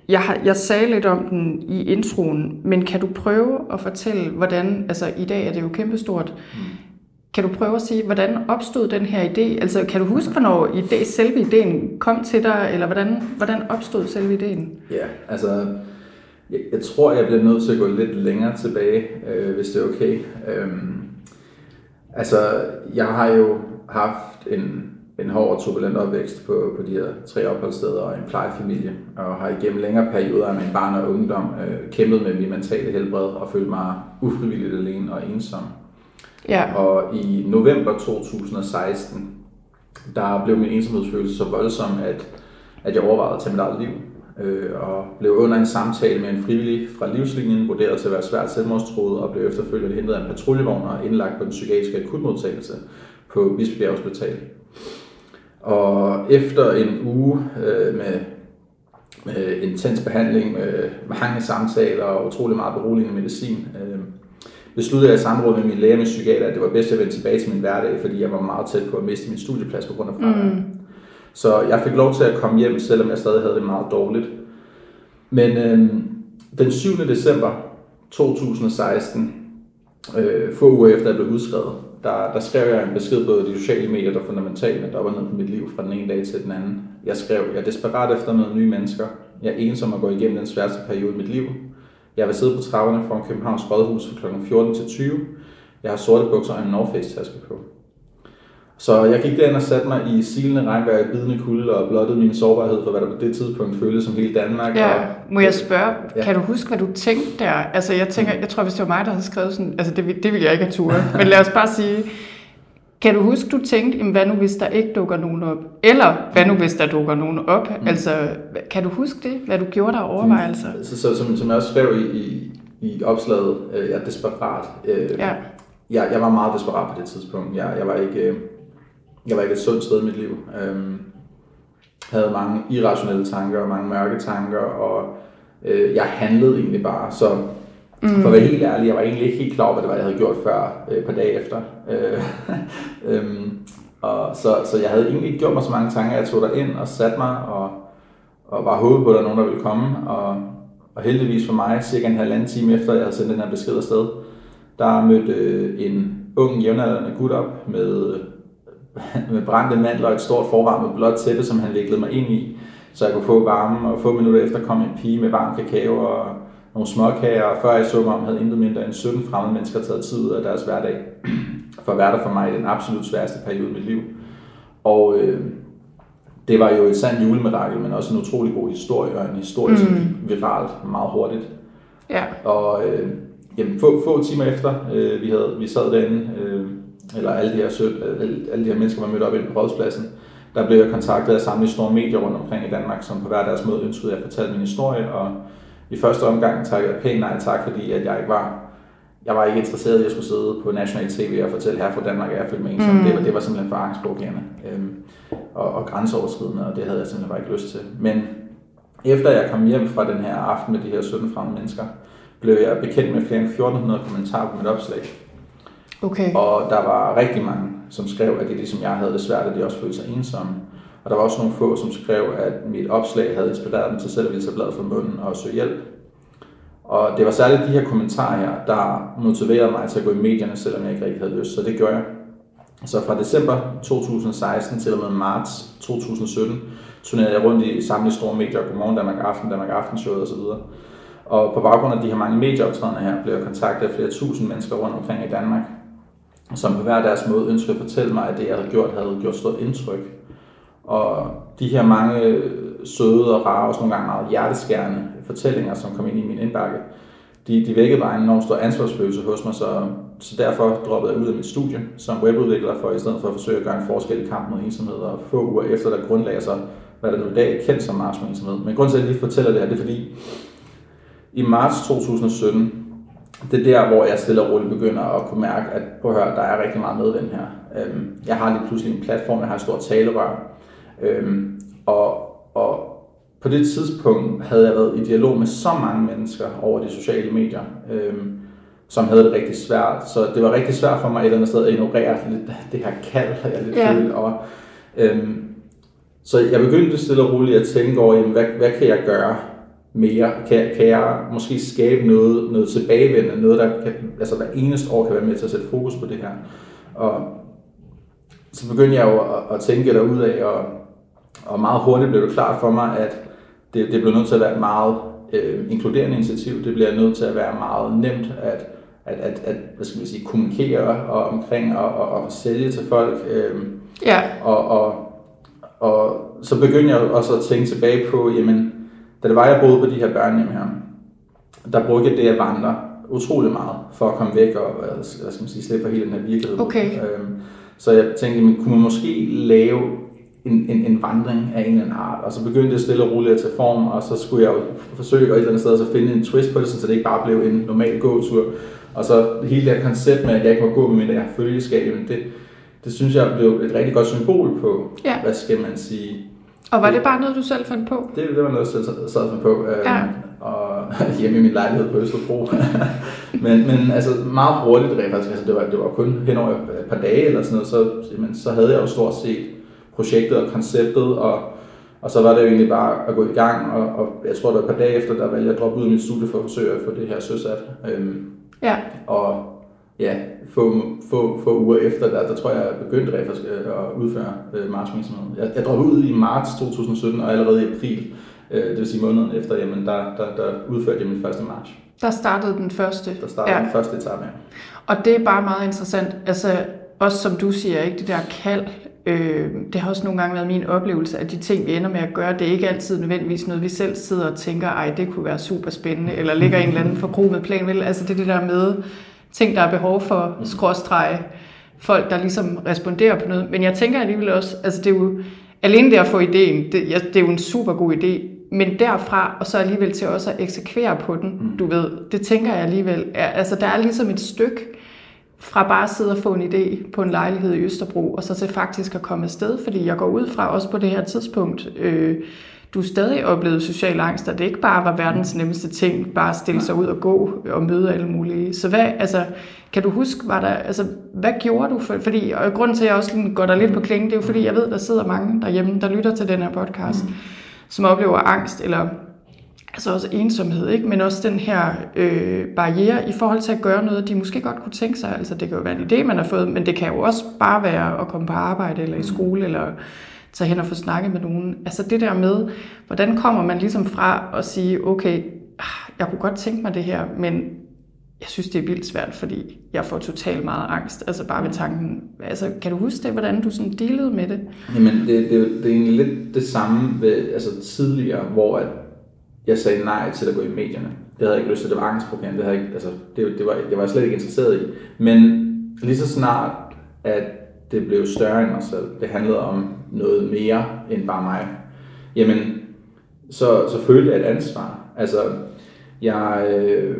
jeg, har, jeg sagde lidt om den i introen, men kan du prøve at fortælle, hvordan, altså i dag er det jo kæmpestort, kan du prøve at sige, hvordan opstod den her idé? Altså kan du huske, hvornår idé, selve ideen kom til dig, eller hvordan, hvordan opstod selve ideen? Ja, altså, jeg, jeg tror, jeg bliver nødt til at gå lidt længere tilbage, øh, hvis det er okay. Øhm, Altså, jeg har jo haft en, en hård og turbulent opvækst på, på de her tre opholdssteder og en plejefamilie, og har igennem længere perioder af min barn og ungdom øh, kæmpet med min mentale helbred og følt mig ufrivilligt alene og ensom. Ja. Og i november 2016, der blev min ensomhedsfølelse så voldsom, at, at jeg overvejede at tage mit eget liv. Øh, og blev under en samtale med en frivillig fra livslinjen vurderet til at være svært selvmordstroet, og blev efterfølgende hentet af en patruljevogn og indlagt på den psykiatriske akutmodtagelse på Bispebjerg Hospital. Og efter en uge øh, med, med intens behandling, med mange samtaler og utrolig meget beroligende medicin, øh, besluttede jeg i samråd med min læge og min psykiater, at det var bedst at vende tilbage til min hverdag, fordi jeg var meget tæt på at miste min studieplads på grund af fravær. Mm. Så jeg fik lov til at komme hjem, selvom jeg stadig havde det meget dårligt. Men øh, den 7. december 2016, øh, få uger efter jeg blev udskrevet, der, der skrev jeg en besked på de sociale medier, der fundamentalt der var ned på mit liv fra den ene dag til den anden. Jeg skrev, jeg er desperat efter nogle nye mennesker. Jeg er ensom at gå igennem den sværeste periode i mit liv. Jeg vil sidde på trapperne foran Københavns Rådhus fra kl. 14 til 20. Jeg har sorte bukser og en North Face taske på. Så jeg gik derind og satte mig i silende regnvejr i bidende kulde og blottede min sårbarhed for, hvad der på det tidspunkt føltes som hele Danmark. Ja, og, må jeg spørge, Ja. kan du huske, hvad du tænkte der? Altså, jeg tænker, jeg tror, hvis det var mig, der havde skrevet sådan, altså det, vil- det ville jeg ikke have turet. Men lad os bare sige, kan du huske, du tænkte, jamen, hvad nu hvis der ikke dukker nogen op? Eller hvad nu hvis der dukker nogen op? Mm. Altså, kan du huske det, hvad du gjorde der overvejelser? Så, så, som, som jeg også skrev i, i, i opslaget, øh, jeg er desperat. Øh, Ja. jeg, jeg var meget desperat på det tidspunkt. Jeg, jeg, var ikke, øh, jeg var ikke et sundt sted i mit liv. Øhm, havde mange irrationelle tanker og mange mørke tanker, og øh, jeg handlede egentlig bare. Så mm. for at være helt ærlig, jeg var egentlig ikke helt klar over, hvad det var, jeg havde gjort før øh, et par dage efter. Øh, øhm, og så, så jeg havde egentlig ikke gjort mig så mange tanker. Jeg tog der ind og satte mig og, og bare håbede på, at der var nogen, der ville komme. Og, og heldigvis for mig, cirka en halvanden time efter, jeg havde sendt den her besked afsted, der mødte øh, en ung jævnaldrende gut op med, med brændte mandler og et stort forvarmet blåt tæppe, som han viklede mig ind i, så jeg kunne få varme, og få minutter efter kom en pige med varm kakao og nogle småkager, og før jeg så mig om, havde intet mindre end 17 fremmede mennesker taget tid ud af deres hverdag, for at være der for mig i den absolut sværeste periode i mit liv. Og øh, det var jo et sandt julemirakel, men også en utrolig god historie, og en historie, som gik viralt meget hurtigt. Ja. Og øh, jamen, få, få timer efter, øh, vi, havde, vi sad derinde, øh, eller alle de, her, alle, de her mennesker var mødt op inde på rådspladsen, der blev jeg kontaktet af samtlige store medier rundt omkring i Danmark, som på hver deres måde ønskede at fortælle min historie, og i første omgang takkede jeg pænt nej tak, fordi at jeg ikke var, jeg var ikke interesseret i at skulle sidde på national tv og fortælle her fra Danmark, at jeg følte mig ensom. Mm. Det, var, det var simpelthen for angstprovokerende øhm, og, og grænseoverskridende, og det havde jeg simpelthen bare ikke lyst til. Men efter jeg kom hjem fra den her aften med de her 17 fremmede mennesker, blev jeg bekendt med flere end 1400 kommentarer på mit opslag. Okay. Og der var rigtig mange, som skrev, at det ligesom jeg havde det svært, at de også følte sig ensomme. Og der var også nogle få, som skrev, at mit opslag havde inspireret dem til selv at ville tage bladet fra munden og søge hjælp. Og det var særligt de her kommentarer her, der motiverede mig til at gå i medierne, selvom jeg ikke rigtig havde lyst, så det gjorde jeg. Så fra december 2016 til og med marts 2017 turnerede jeg rundt i samtlige store medier, Godmorgen Danmark Aften, Danmark Aftenshowet osv. Og på baggrund af de her mange medieoptrædener her, blev jeg kontaktet af flere tusind mennesker rundt omkring i Danmark, som på hver deres måde ønskede at fortælle mig, at det, jeg havde gjort, havde gjort stort indtryk. Og de her mange søde og rare, også nogle gange meget hjerteskærende fortællinger, som kom ind i min indbakke, de, de vækkede bare en enorm stor ansvarsfølelse hos mig, så, så derfor droppede jeg ud af mit studie som webudvikler, for i stedet for at forsøge at gøre en forskel i kampen mod ensomhed, og få uger efter, der grundlagde sig, hvad der nu i dag er kendt som Mars mod ensomhed. Men grunden til, at jeg lige fortæller det her, det er fordi, i marts 2017, det er der, hvor jeg stille og roligt begynder at kunne mærke, at prøv at høre, der er rigtig meget medvind her. Øhm, Jeg har lige pludselig en platform, jeg har et stort talerør, Øhm, og, og på det tidspunkt havde jeg været i dialog med så mange mennesker over de sociale medier, øhm, som havde det rigtig svært. Så det var rigtig svært for mig et eller andet sted at ignorere lidt det her kald, jeg lidt Ja. følte. Og, øhm, så jeg begyndte stille og roligt at tænke over, jamen, hvad, hvad kan jeg gøre mere? Kan, kan jeg måske skabe noget, noget tilbagevendende, noget der kan, altså hver eneste år kan være med til at sætte fokus på det her? Og så begyndte jeg jo at, at tænke derudad, og, og meget hurtigt blev det klart for mig, at det, det blev nødt til at være et meget øh, inkluderende initiativ. Det bliver nødt til at være meget nemt at, at, at, at hvad skal vi sige, kommunikere og, omkring og, og, og sælge til folk. Øh, Ja, og, og, og så begyndte jeg også at tænke tilbage på, jamen, da det var, jeg boede på de her børnehjem her, der brugte jeg det at vandre utrolig meget for at komme væk og hvad hvad skal man sige, slippe for hele den her virkelighed. Okay. Øhm, så jeg tænkte, jamen, kunne man måske lave en, en, en vandring af en eller anden art, og så begyndte det stille og roligt at tage form, og så skulle jeg jo forsøge at et eller andet sted at finde en twist på det, så det ikke bare blev en normal gåtur. Og så hele det her koncept med, at jeg ikke må gå med, jeg har følgeskab, det, det synes jeg blev et rigtig godt symbol på, Ja. hvad skal man sige, og var det bare noget, du selv fandt på? det, det var noget, jeg selv sad og på. Øh, Ja. Og hjemme i min lejlighed på Østerbro. men, men altså meget hurtigt rent faktisk. Altså, det, var, det var kun hen over et par dage eller sådan noget, så, jamen, så havde jeg jo stort set projektet og konceptet, og, og så var det jo egentlig bare at gå i gang, og, og jeg tror, det var et par dage efter, der valgte jeg at droppe ud af mit studie for at forsøge at få det her søsat. Øhm, Ja, og ja, få, få, få uger efter, der, der tror jeg, jeg begyndte rent faktisk øh, at udføre øh, marchvirksomheden. Jeg, jeg droppede ud i marts 2017, og allerede i april, øh, det vil sige måneden efter, jamen der, der, der udførte jeg min første march. der startede den første. Der startede ja. den første etape. Og det er bare meget interessant. Altså, også som du siger, ikke det der kald. Øh, det har også nogle gange været min oplevelse, at de ting, vi ender med at gøre, det er ikke altid nødvendigvis noget, vi selv sidder og tænker, ej, det kunne være super spændende, eller ligger en eller anden forkromet plan, vel? Altså det det der med ting, der er behov for, skråstrege, folk, der ligesom responderer på noget. Men jeg tænker alligevel også, altså det er jo, alene det at få ideen, det, ja, det er jo en super god idé, men derfra, og så alligevel til også at eksekvere på den, du ved, det tænker jeg alligevel, er, altså der er ligesom et stykke, fra bare at sidde og få en idé på en lejlighed i Østerbro, og så til faktisk at komme afsted, fordi jeg går ud fra også på det her tidspunkt, øh, du stadig oplevede social angst, og det ikke bare var verdens nemmeste ting, bare at stille sig ud og gå og møde alle mulige. Så hvad, altså, kan du huske, var der, altså, hvad gjorde du? For, fordi, og grunden til, at jeg også går der lidt på klingen, det er jo fordi, jeg ved, der sidder mange derhjemme, der lytter til den her podcast, som oplever angst, eller altså også ensomhed, ikke? men også den her øh, barriere i forhold til at gøre noget, de måske godt kunne tænke sig. Altså det kan jo være en idé, man har fået, men det kan jo også bare være at komme på arbejde eller i skole, eller tage hen og få snakket med nogen. Altså det der med, hvordan kommer man ligesom fra at sige, okay, ah, jeg kunne godt tænke mig det her, men jeg synes, det er vildt svært, fordi jeg får totalt meget angst, altså bare ved tanken. Altså, kan du huske det, hvordan du sådan dealede med det? Jamen, det, det, det er egentlig lidt det samme ved, altså tidligere, hvor at jeg sagde nej til at gå i medierne. Det havde jeg ikke lyst til, det var angstprogram, det, havde jeg ikke, altså, det, det, var, det var jeg slet ikke interesseret i. Men lige så snart, at det blev større end mig selv, det handlede om noget mere end bare mig, jamen, så, så følte jeg et ansvar. Altså, jeg, øh,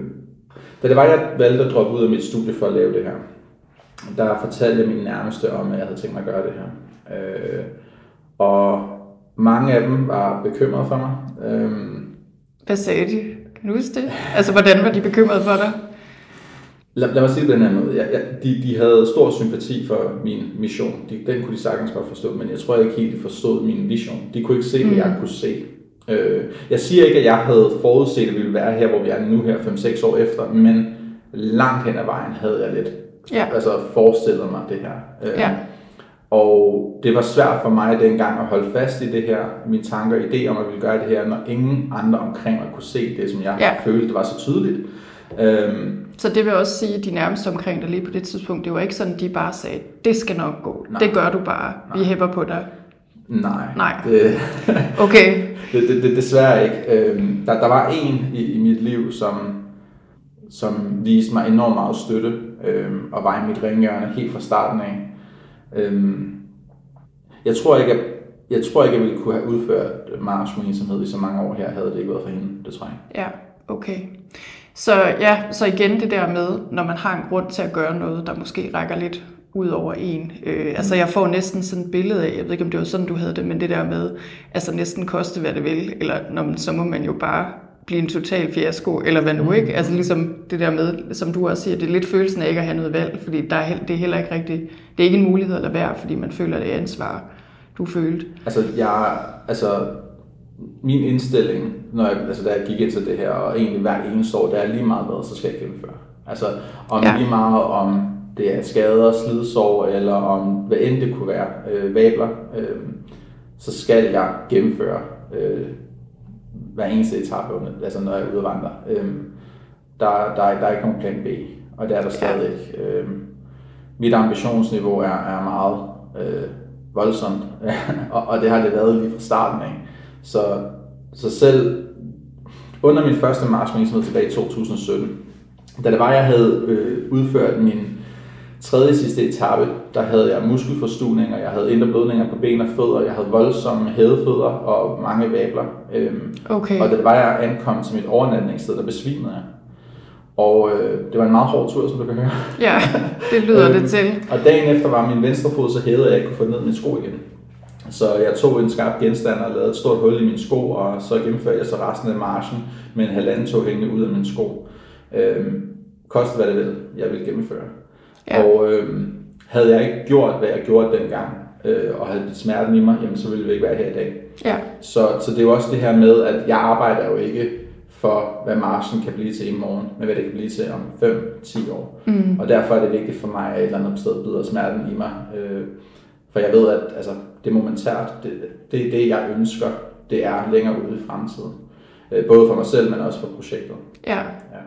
da det var, jeg valgte at droppe ud af mit studie for at lave det her, der fortalte jeg min nærmeste om, at jeg havde tænkt mig at gøre det her. Øh, og mange af dem var bekymrede for mig. Øh, Hvad sagde de? Kan du huske det? Altså, hvordan var de bekymrede for dig? Lad, lad mig sige det på den her måde. Jeg, jeg, de, de havde stor sympati for min mission. De, den kunne de sagtens godt forstå, men jeg tror ikke helt, de forstod min vision. De kunne ikke se, hvad jeg kunne se. Øh, jeg siger ikke, at jeg havde forudset, at vi ville være her, hvor vi er nu her 5-6 år efter, men langt hen ad vejen havde jeg lidt Ja. altså forestillet mig det her. Øh, Ja. Og det var svært for mig dengang at holde fast i det her, mine tanker og idé om, at jeg ville gøre det her, når ingen andre omkring mig kunne se det, som jeg Ja. følte, det var så tydeligt. Øhm, Så det vil også sige, at de nærmeste omkring dig lige på det tidspunkt, det var ikke sådan, de bare sagde, det skal nok gå. Nej. Det gør du bare. Vi hæpper på dig. Nej. Nej. Det, Okay. det, det, det desværre ikke. Øhm, der, der var en i, i mit liv, som, som viste mig enormt meget støtte, øhm, og var i mit ringhjørne helt fra starten af. Øhm, jeg tror ikke, at jeg tror ikke, jeg ville kunne have udført Mars med ensomhed i så mange år her, havde det ikke været for hende. Det tror jeg. Ja, okay. Så ja, så igen det der med, når man har en grund til at gøre noget, der måske rækker lidt ud over en. Øh, altså jeg får næsten sådan et billede af, jeg ved ikke om det var sådan, du havde det, men det der med, altså næsten koste hvad det vil, eller når man, så må man jo bare blive en total fiasko, eller hvad nu ikke. Altså ligesom det der med, som du også siger, det er lidt følelsen af ikke at have noget valg, fordi der er, det er heller ikke rigtigt, det er ikke en mulighed at lade være, fordi man føler det ansvar, du følte. Altså, jeg, altså, min indstilling, når jeg, altså, da jeg gik ind til det her, og egentlig hver eneste år, det er lige meget hvad, så skal jeg gennemføre. Altså, om Ja. lige meget om det er skader, slidsår, eller om hvad end det kunne være, øh, vabler, øh, så skal jeg gennemføre øh, hver eneste etape, altså når jeg er ude og vandre. Øh, der, der, er, der er ikke nogen plan B. og det er der stadigvæk. Ja. Øh, mit ambitionsniveau er, er meget øh, voldsomt, og, og det har det været lige fra starten af. Så, så selv under min første marchvirksomhed tilbage i 2017, da det var, jeg havde øh, udført min tredje sidste etape, der havde jeg muskelforstuninger, jeg havde indre blødninger på ben og fødder, jeg havde voldsomme hædefødder og mange vabler. Øhm, Okay. Og da det var, jeg ankom til mit overnatningssted, der besvimede jeg. Og øh, det var en meget hård tur, som du kan høre. Ja, det lyder det Øhm, til. Og dagen efter var min venstre fod så hævet, at jeg ikke kunne få ned min sko igen. Så jeg tog en skarp genstand og lavede et stort hul i min sko, og så gennemførte jeg så resten af marchen med en halvanden tog hængende ud af min sko. Øhm, koste hvad det vil, jeg ville gennemføre. Ja. Ja. Og øhm, havde jeg ikke gjort, hvad jeg gjorde dengang, øh, og havde lidt smerten i mig, jamen så ville vi ikke være her i dag. Ja, Så, så det er jo også det her med, at jeg arbejder jo ikke for, hvad marchen kan blive til i morgen, men hvad det kan blive til om 5-10 år. Mm. Og derfor er det vigtigt for mig, at et eller andet sted bider smerten i mig. Øh, for jeg ved, at altså, det er momentært. Det, det, det, jeg ønsker, det er længere ude i fremtiden. Øh, både for mig selv, men også for projektet. ja. Ja.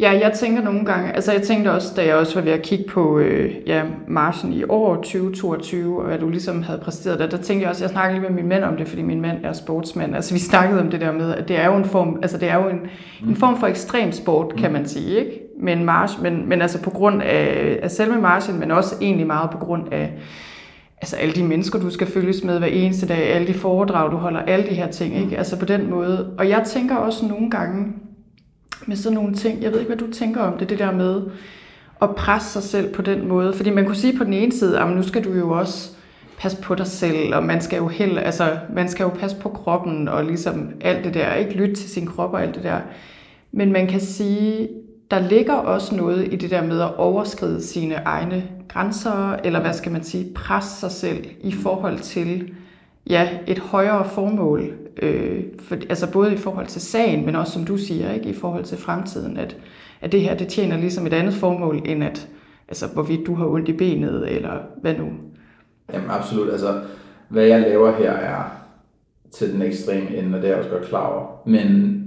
Ja, jeg tænker nogle gange, altså jeg tænkte også, da jeg også var ved at kigge på øh, ja, marchen i år 2022, og hvad du ligesom havde præsteret der, der tænkte jeg også, jeg snakkede lige med min mand om det, fordi min mand er sportsmand, altså vi snakkede om det der med, at det er jo en form, altså det er jo en, en form for ekstrem sport, kan man sige, ikke? Med en march, men, men altså på grund af, af selve marchen, men også egentlig meget på grund af, altså alle de mennesker, du skal følges med hver eneste dag, alle de foredrag, du holder, alle de her ting, ikke? Altså på den måde. Og jeg tænker også nogle gange med sådan nogle ting, jeg ved ikke, hvad du tænker om det, det der med at presse sig selv på den måde. Fordi man kunne sige på den ene side, ah, at nu skal du jo også passe på dig selv, og man skal jo helt, altså, man skal jo passe på kroppen, og ligesom alt det der, ikke lytte til sin krop og alt det der. Men man kan sige, der ligger også noget i det der med at overskride sine egne grænser, eller hvad skal man sige, presse sig selv i forhold til ja, et højere formål. Øh, for, altså både i forhold til sagen, men også som du siger, ikke, i forhold til fremtiden, at, at det her det tjener ligesom et andet formål, end at altså, hvorvidt du har ondt i benet, eller hvad nu. Jamen absolut. Altså, hvad jeg laver her er til den ekstreme ende, og det er jeg også godt klar over. Men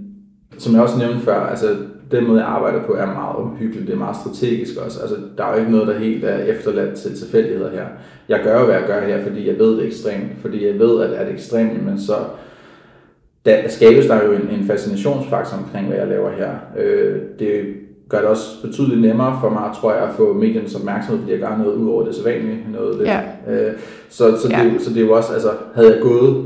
som jeg også nævnte før, altså den måde, jeg arbejder på, er meget omhyggelig. Det er meget strategisk også. Altså, der er jo ikke noget, der helt er efterladt til tilfældigheder her. Jeg gør jo, hvad jeg gør her, fordi jeg ved det er ekstremt. Fordi jeg ved, at er det ekstremt, men så der skabes der jo en, en fascinationsfaktor omkring, hvad jeg laver her. Øh, det gør det også betydeligt nemmere for mig, tror jeg, at få mediernes opmærksomhed, fordi jeg gør noget ud over det sædvanlige. Noget lidt. Ja. Øh, så, så, Ja. det, så det er jo også, altså, havde jeg gået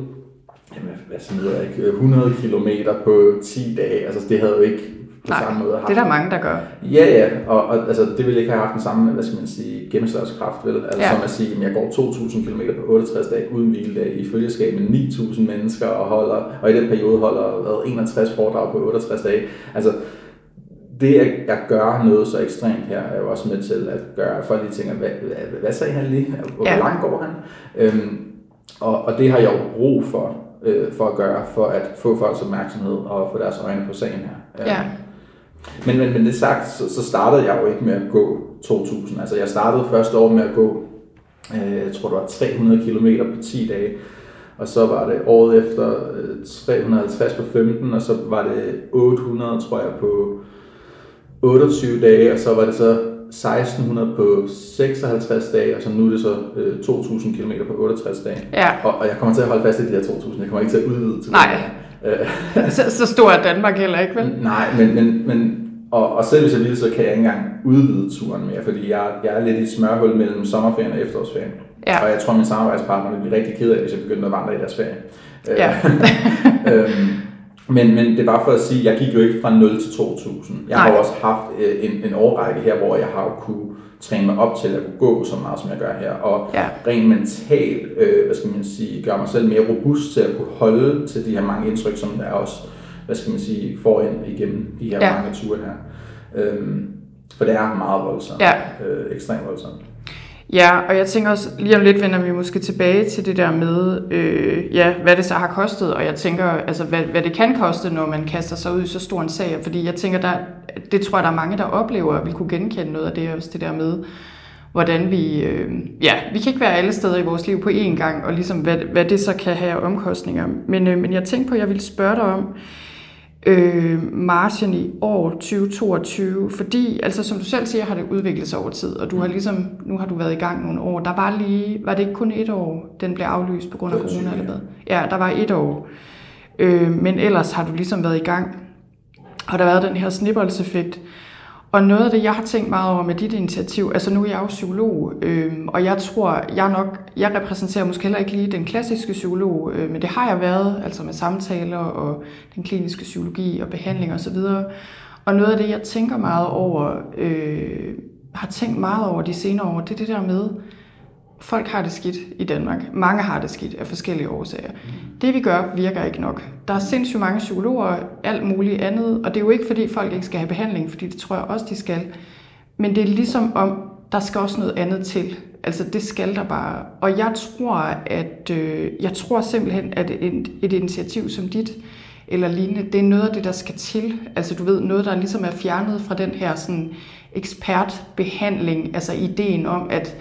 jamen, hvad så ved jeg ikke, 100 km på 10 dage, altså det havde jo ikke på Nej, samme måde det er der mange, der gør. Ja, ja, og, og altså, det ville ikke have haft den samme, hvad skal man sige, gennemslagskraft, vel? Altså Ja. som at sige, at jeg går 2.000 km på 68 dage uden hviledag i følgeskab med 9.000 mennesker og holder, og i den periode holder hvad, 61 foredrag på 68 dage. Altså, det at jeg gør noget så ekstremt her, er jo også med til at gøre, at folk lige tænker, hvad, hvad, hvad sagde han lige? Hvor Ja. ja. langt går han? Øhm, og, og det har jeg jo brug for, øh, for at gøre, for at få folks opmærksomhed og få deres øjne på sagen her. Ja. Men, men, men det sagt, så, så startede jeg jo ikke med at gå 2.000. Altså jeg startede første år med at gå, øh, jeg tror det var 300 km på 10 dage. Og så var det året efter øh, 350 på 15, og så var det 800, tror jeg, på 28 dage, og så var det så 1600 på 56 dage, og så nu er det så øh, 2000 km på 68 dage. Ja, Og, og jeg kommer til at holde fast i de her 2000, jeg kommer ikke til at udvide til Nej. det. Øh, så, så stor er Danmark heller ikke, vel? Nej, men, men, men og, og selv hvis jeg ville, så kan jeg ikke engang udvide turen mere, fordi jeg, jeg er lidt i et smørhul mellem sommerferien og efterårsferien. Ja. Og jeg tror, min samarbejdspartner ville blive rigtig ked af, hvis jeg begyndte at vandre i deres ferie. Øh, Ja. øhm, men, men det er bare for at sige, at jeg gik jo ikke fra 0 til 2000. Jeg har Nej. jo også haft øh, en, en årrække her, hvor jeg har jo kunne træne mig op til at kunne gå så meget, som jeg gør her. Og Ja. rent mentalt, øh, hvad skal man sige, gøre mig selv mere robust til at kunne holde til de her mange indtryk, som der også, hvad skal man sige, får ind igennem de her ja. mange ture her. Øhm, for det er meget voldsomt. Ja. Øh, ekstremt voldsomt. Ja, og jeg tænker også, lige om lidt vender vi måske tilbage til det der med, øh, ja, hvad det så har kostet, og jeg tænker, altså, hvad, hvad det kan koste, når man kaster sig ud i så stor en sag, fordi jeg tænker, der, det tror jeg, der er mange, der oplever, og vi kunne genkende noget af det, også det der med, hvordan vi, øh, ja, vi kan ikke være alle steder i vores liv på én gang, og ligesom, hvad, hvad det så kan have omkostninger. Men, øh, men jeg tænkte på, at jeg ville spørge dig om, øh, marchen i år 2022, fordi, altså som du selv siger, har det udviklet sig over tid, og du har ligesom, nu har du været i gang nogle år. Der var lige, var det ikke kun et år, den blev aflyst på grund af corona, eller hvad? Ja, der var et år. Øh, men ellers har du ligesom været i gang. Og der været den her snibboldseffekt. Og noget af det, jeg har tænkt meget over med dit initiativ, altså nu er jeg jo psykolog, øh, og jeg tror, jeg nok, jeg repræsenterer måske heller ikke lige den klassiske psykolog, øh, men det har jeg været, altså med samtaler og den kliniske psykologi og behandling osv. Og noget af det, jeg tænker meget over, øh, har tænkt meget over de senere år, det er det der med, folk har det skidt i Danmark. Mange har det skidt af forskellige årsager. Det vi gør, virker ikke nok. Der er sindssygt mange psykologer, alt muligt andet, og det er jo ikke fordi folk ikke skal have behandling, fordi det tror jeg også, de skal. Men det er ligesom om, der skal også noget andet til. Altså det skal der bare. Og jeg tror, at øh, jeg tror simpelthen, at et, et initiativ som dit, eller lignende, det er noget af det, der skal til. Altså du ved, noget, der ligesom er fjernet fra den her sådan, ekspertbehandling, altså ideen om, at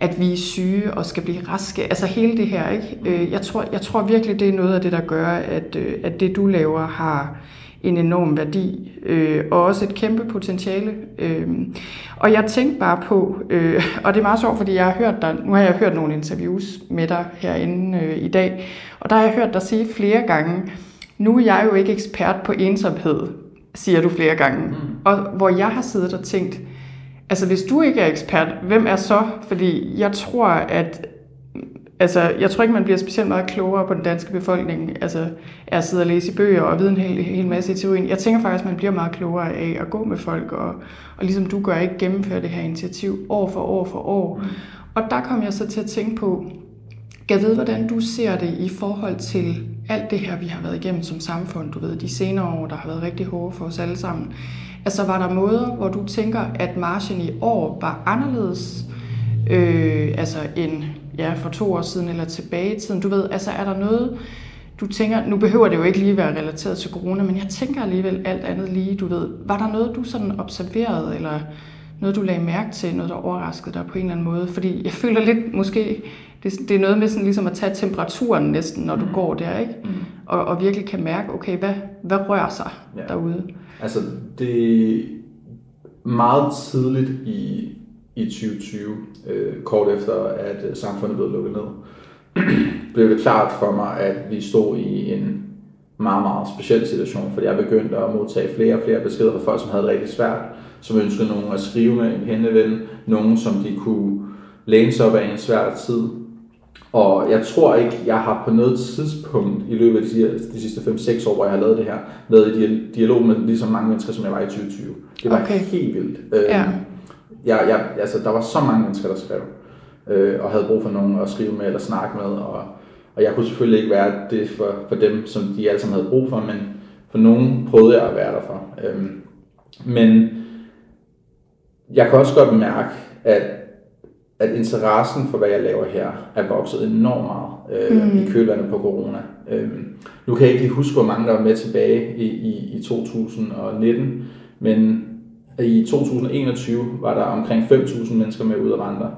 at vi er syge og skal blive raske. Altså hele det her, ikke? Øh, Jeg tror, jeg tror virkelig, det er noget af det, der gør, at, øh, at det, du laver, har en enorm værdi, øh, og også et kæmpe potentiale. Øh, og jeg tænkte bare på, øh, og det er meget sjovt, fordi jeg har hørt dig, nu har jeg hørt nogle interviews med dig herinde øh, i dag, og der har jeg hørt dig sige flere gange, nu er jeg jo ikke ekspert på ensomhed, siger du flere gange. Mm. Og hvor jeg har siddet og tænkt, Altså, hvis du ikke er ekspert, hvem er så? Fordi jeg tror, at altså, jeg tror ikke, man bliver specielt meget klogere på den danske befolkning, altså at sidde og læse i bøger og vide en hel, hel masse i teorien. Jeg tænker faktisk, at man bliver meget klogere af at gå med folk, og, og ligesom du gør, ikke gennemføre det her initiativ år for år for år. Mm. Og der kom jeg så til at tænke på, jeg ved, hvordan du ser det i forhold til alt det her, vi har været igennem som samfund, du ved, de senere år, der har været rigtig hårde for os alle sammen. Altså var der måder, hvor du tænker, at marchen i år var anderledes, øh, altså end ja, for to år siden eller tilbage i tiden? Du ved, altså er der noget, du tænker, nu behøver det jo ikke lige være relateret til corona, men jeg tænker alligevel alt andet lige, du ved. Var der noget, du sådan observerede, eller noget, du lagde mærke til, noget, der overraskede dig på en eller anden måde? Fordi jeg føler lidt, måske, det, det er noget med sådan ligesom at tage temperaturen næsten, når du mm. går der, ikke? Mm. Og, og virkelig kan mærke, okay, hvad, hvad rører sig ja. derude? Altså, det meget tidligt i, i 2020, øh, kort efter at øh, samfundet blev lukket ned, blev det klart for mig, at vi stod i en meget, meget speciel situation, fordi jeg begyndte at modtage flere og flere beskeder fra folk, som havde det rigtig svært, som ønskede nogen at skrive med en penneven, nogen som de kunne læne sig op af en svær tid, og jeg tror ikke, jeg har på noget tidspunkt i løbet af de, de sidste 5-6 år, hvor jeg har lavet det her, været i dialog med lige så mange mennesker, som jeg var i 2020. Det var okay. helt vildt. Ja. Jeg, jeg, altså, der var så mange mennesker, der skrev, øh, og havde brug for nogen at skrive med eller snakke med. Og, og jeg kunne selvfølgelig ikke være det for, for dem, som de alle sammen havde brug for, men for nogen prøvede jeg at være der for. Øh, men jeg kan også godt mærke, at at interessen for, hvad jeg laver her, er vokset enormt meget øh, mm. i kølvandet på corona. Øhm, nu kan jeg ikke lige huske, hvor mange der var med tilbage i, i, i 2019, men i 2021 var der omkring 5.000 mennesker med ud at vandre.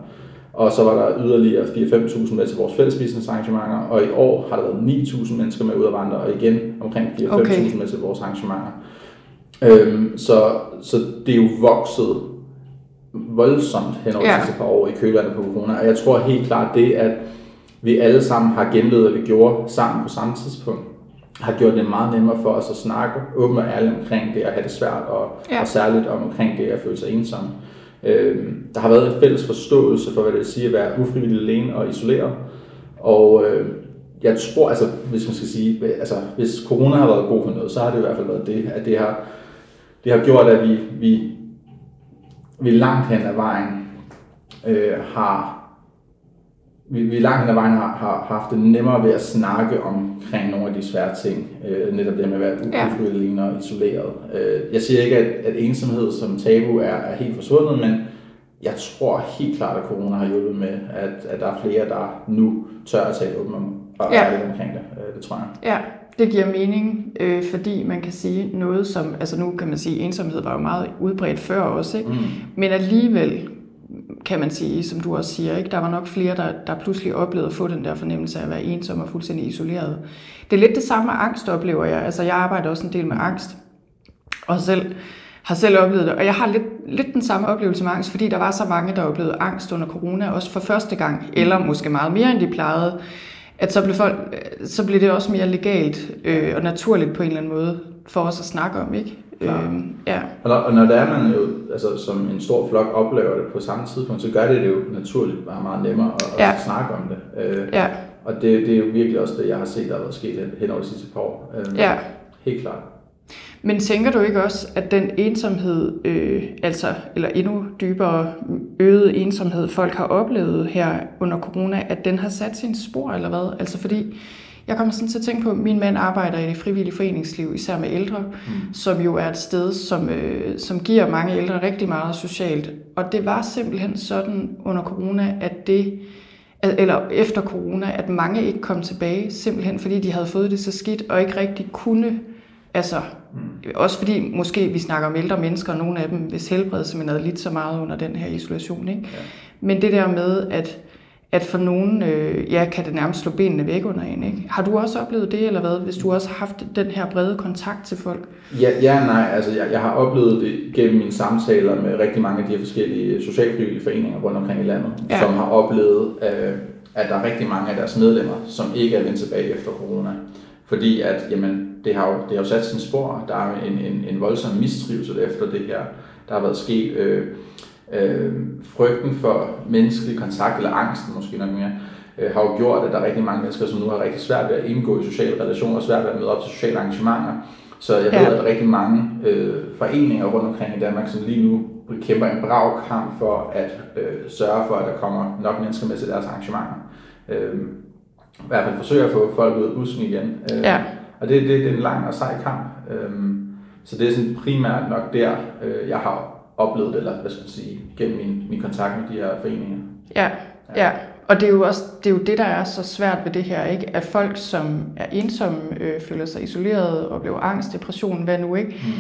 Og så var der yderligere 4-5.000 med til vores fælles business arrangementer, og i år har der været 9.000 mennesker med ud at vandre, og igen omkring 4-5.000 okay. med til vores arrangementer. Øhm, så, så det er jo vokset voldsomt hen over ja. de sidste par år i kølvandet på corona. Og jeg tror helt klart det, at vi alle sammen har genlevet, hvad vi gjorde sammen på samme tidspunkt, har gjort det meget nemmere for os at snakke åbent og ærligt omkring det at have det svært, og, ja. og særligt om omkring det at føle sig ensom. Øh, der har været en fælles forståelse for, hvad det vil sige at være ufrivillig alene og isoleret. Og øh, jeg tror, altså hvis man skal sige, altså hvis corona har været god for noget, så har det i hvert fald været det, at det har, det har gjort, at vi, vi vi langt hen ad vejen øh, har vi, vi langt hen ad vejen har, har haft det nemmere ved at snakke omkring nogle af de svære ting. Øh, netop det med at være ufrivillig ja. og isoleret. Øh, jeg siger ikke, at, at ensomhed som tabu er, er helt forsvundet, men jeg tror helt klart, at corona har hjulpet med, at, at der er flere, der nu tør at tale åbent om, og ja. omkring det. Øh, det tror jeg. Ja, det giver mening, øh, fordi man kan sige noget som, altså nu kan man sige, ensomhed var jo meget udbredt før også, ikke? Mm. men alligevel kan man sige, som du også siger. Ikke? Der var nok flere, der, der pludselig oplevede at få den der fornemmelse af at være ensom og fuldstændig isoleret. Det er lidt det samme med angst, oplever jeg. Altså, jeg arbejder også en del med angst, og selv har selv oplevet det. Og jeg har lidt, lidt den samme oplevelse med angst, fordi der var så mange, der oplevede angst under corona, også for første gang, eller måske meget mere, end de plejede, at så blev, folk, så blev det også mere legalt øh, og naturligt på en eller anden måde for os at snakke om, ikke? Klar. Øh, ja. Og når, og når der er man jo, altså som en stor flok oplever det på samme tidspunkt, så gør det det jo naturligt bare meget nemmere at, Ja. at snakke om det. Øh, Ja, Og det, det er jo virkelig også det, jeg har set, der har været sket hen over de sidste par år. Øh, ja. Helt klart. Men tænker du ikke også, at den ensomhed, øh, altså, eller endnu dybere øget ensomhed, folk har oplevet her under corona, at den har sat sin spor, eller hvad? Altså fordi, jeg kommer sådan til at tænke på, at min mand arbejder i det frivillige foreningsliv, især med ældre, mm. som jo er et sted, som, øh, som giver mange ældre rigtig meget socialt. Og det var simpelthen sådan under corona, at det, eller efter corona, at mange ikke kom tilbage, simpelthen fordi de havde fået det så skidt, og ikke rigtig kunne Altså, mm. også fordi måske vi snakker om ældre mennesker, og nogle af dem, hvis helbred simpelthen havde lidt så meget under den her isolation. Ikke? Ja. Men det der med, at, at for nogen, øh, ja, kan det nærmest slå benene væk under en. Ikke? Har du også oplevet det, eller hvad, hvis du også har haft den her brede kontakt til folk? Ja, ja nej. Altså, jeg, jeg har oplevet det gennem mine samtaler med rigtig mange af de her forskellige socialfrivillige foreninger rundt omkring i landet, ja. som har oplevet, øh, at der er rigtig mange af deres medlemmer, som ikke er vendt tilbage efter corona. Fordi at, jamen, det har jo, det har jo sat sin spor. Der er en, en, en voldsom mistrivsel efter det her. Der har været sket øh, øh, frygten for menneskelig kontakt, eller angsten måske nok mere, øh, har jo gjort, at der er rigtig mange mennesker, som nu har rigtig svært ved at indgå i sociale relationer, og svært ved at møde op til sociale arrangementer. Så jeg ved, Ja. at der er rigtig mange øh, foreninger rundt omkring i Danmark, som lige nu kæmper en brav kamp for at øh, sørge for, at der kommer nok mennesker med til deres arrangementer. Øh, I hvert fald forsøge at få folk ud af busken igen. Øh, Ja. Og det, det, det er en lang og sej kamp. Øh, så det er sådan primært nok der, øh, jeg har oplevet det, eller hvad skal man sige, gennem min, min kontakt med de her foreninger. Ja, ja. Og det er, jo også, det er jo det, der er så svært ved det her, ikke? At folk, som er ensomme, øh, føler sig isoleret, oplever angst, depression, hvad nu ikke? Mm.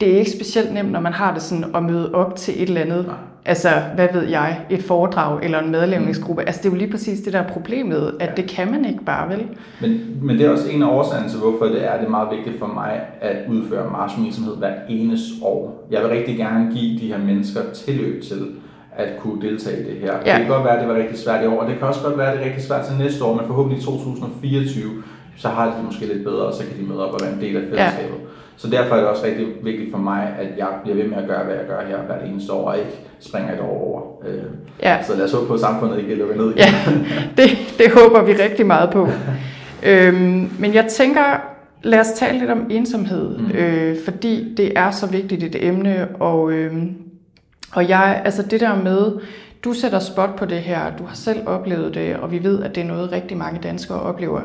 Det er ikke specielt nemt, når man har det sådan at møde op til et eller andet. Nej. Altså, hvad ved jeg, et foredrag eller en medlemningsgruppe. Altså, det er jo lige præcis det der er problemet, at Ja. det kan man ikke bare, vel? Men, men det er også en af årsagerne til, hvorfor det er, det er meget vigtigt for mig at udføre maratonvirksomhed hver eneste år. Jeg vil rigtig gerne give de her mennesker tilløb til at kunne deltage i det her. Ja. Det kan godt være, at det var rigtig svært i år, og det kan også godt være, at det er rigtig svært til næste år, men forhåbentlig i 2024, så har de det måske lidt bedre, og så kan de møde op og være en del af fællesskabet. Så derfor er det også rigtig vigtigt for mig, at jeg bliver ved med at gøre, hvad jeg gør her hvert eneste år, og ikke springer et år over. Øh, Ja. Så lad os håbe på, at samfundet ikke lukker ned igen. Ja, det, det håber vi rigtig meget på. øhm, men jeg tænker, lad os tale lidt om ensomhed, mm. øh, fordi det er så vigtigt et emne, og, øhm, og jeg, altså det der med, du sætter spot på det her, du har selv oplevet det, og vi ved, at det er noget, rigtig mange danskere oplever.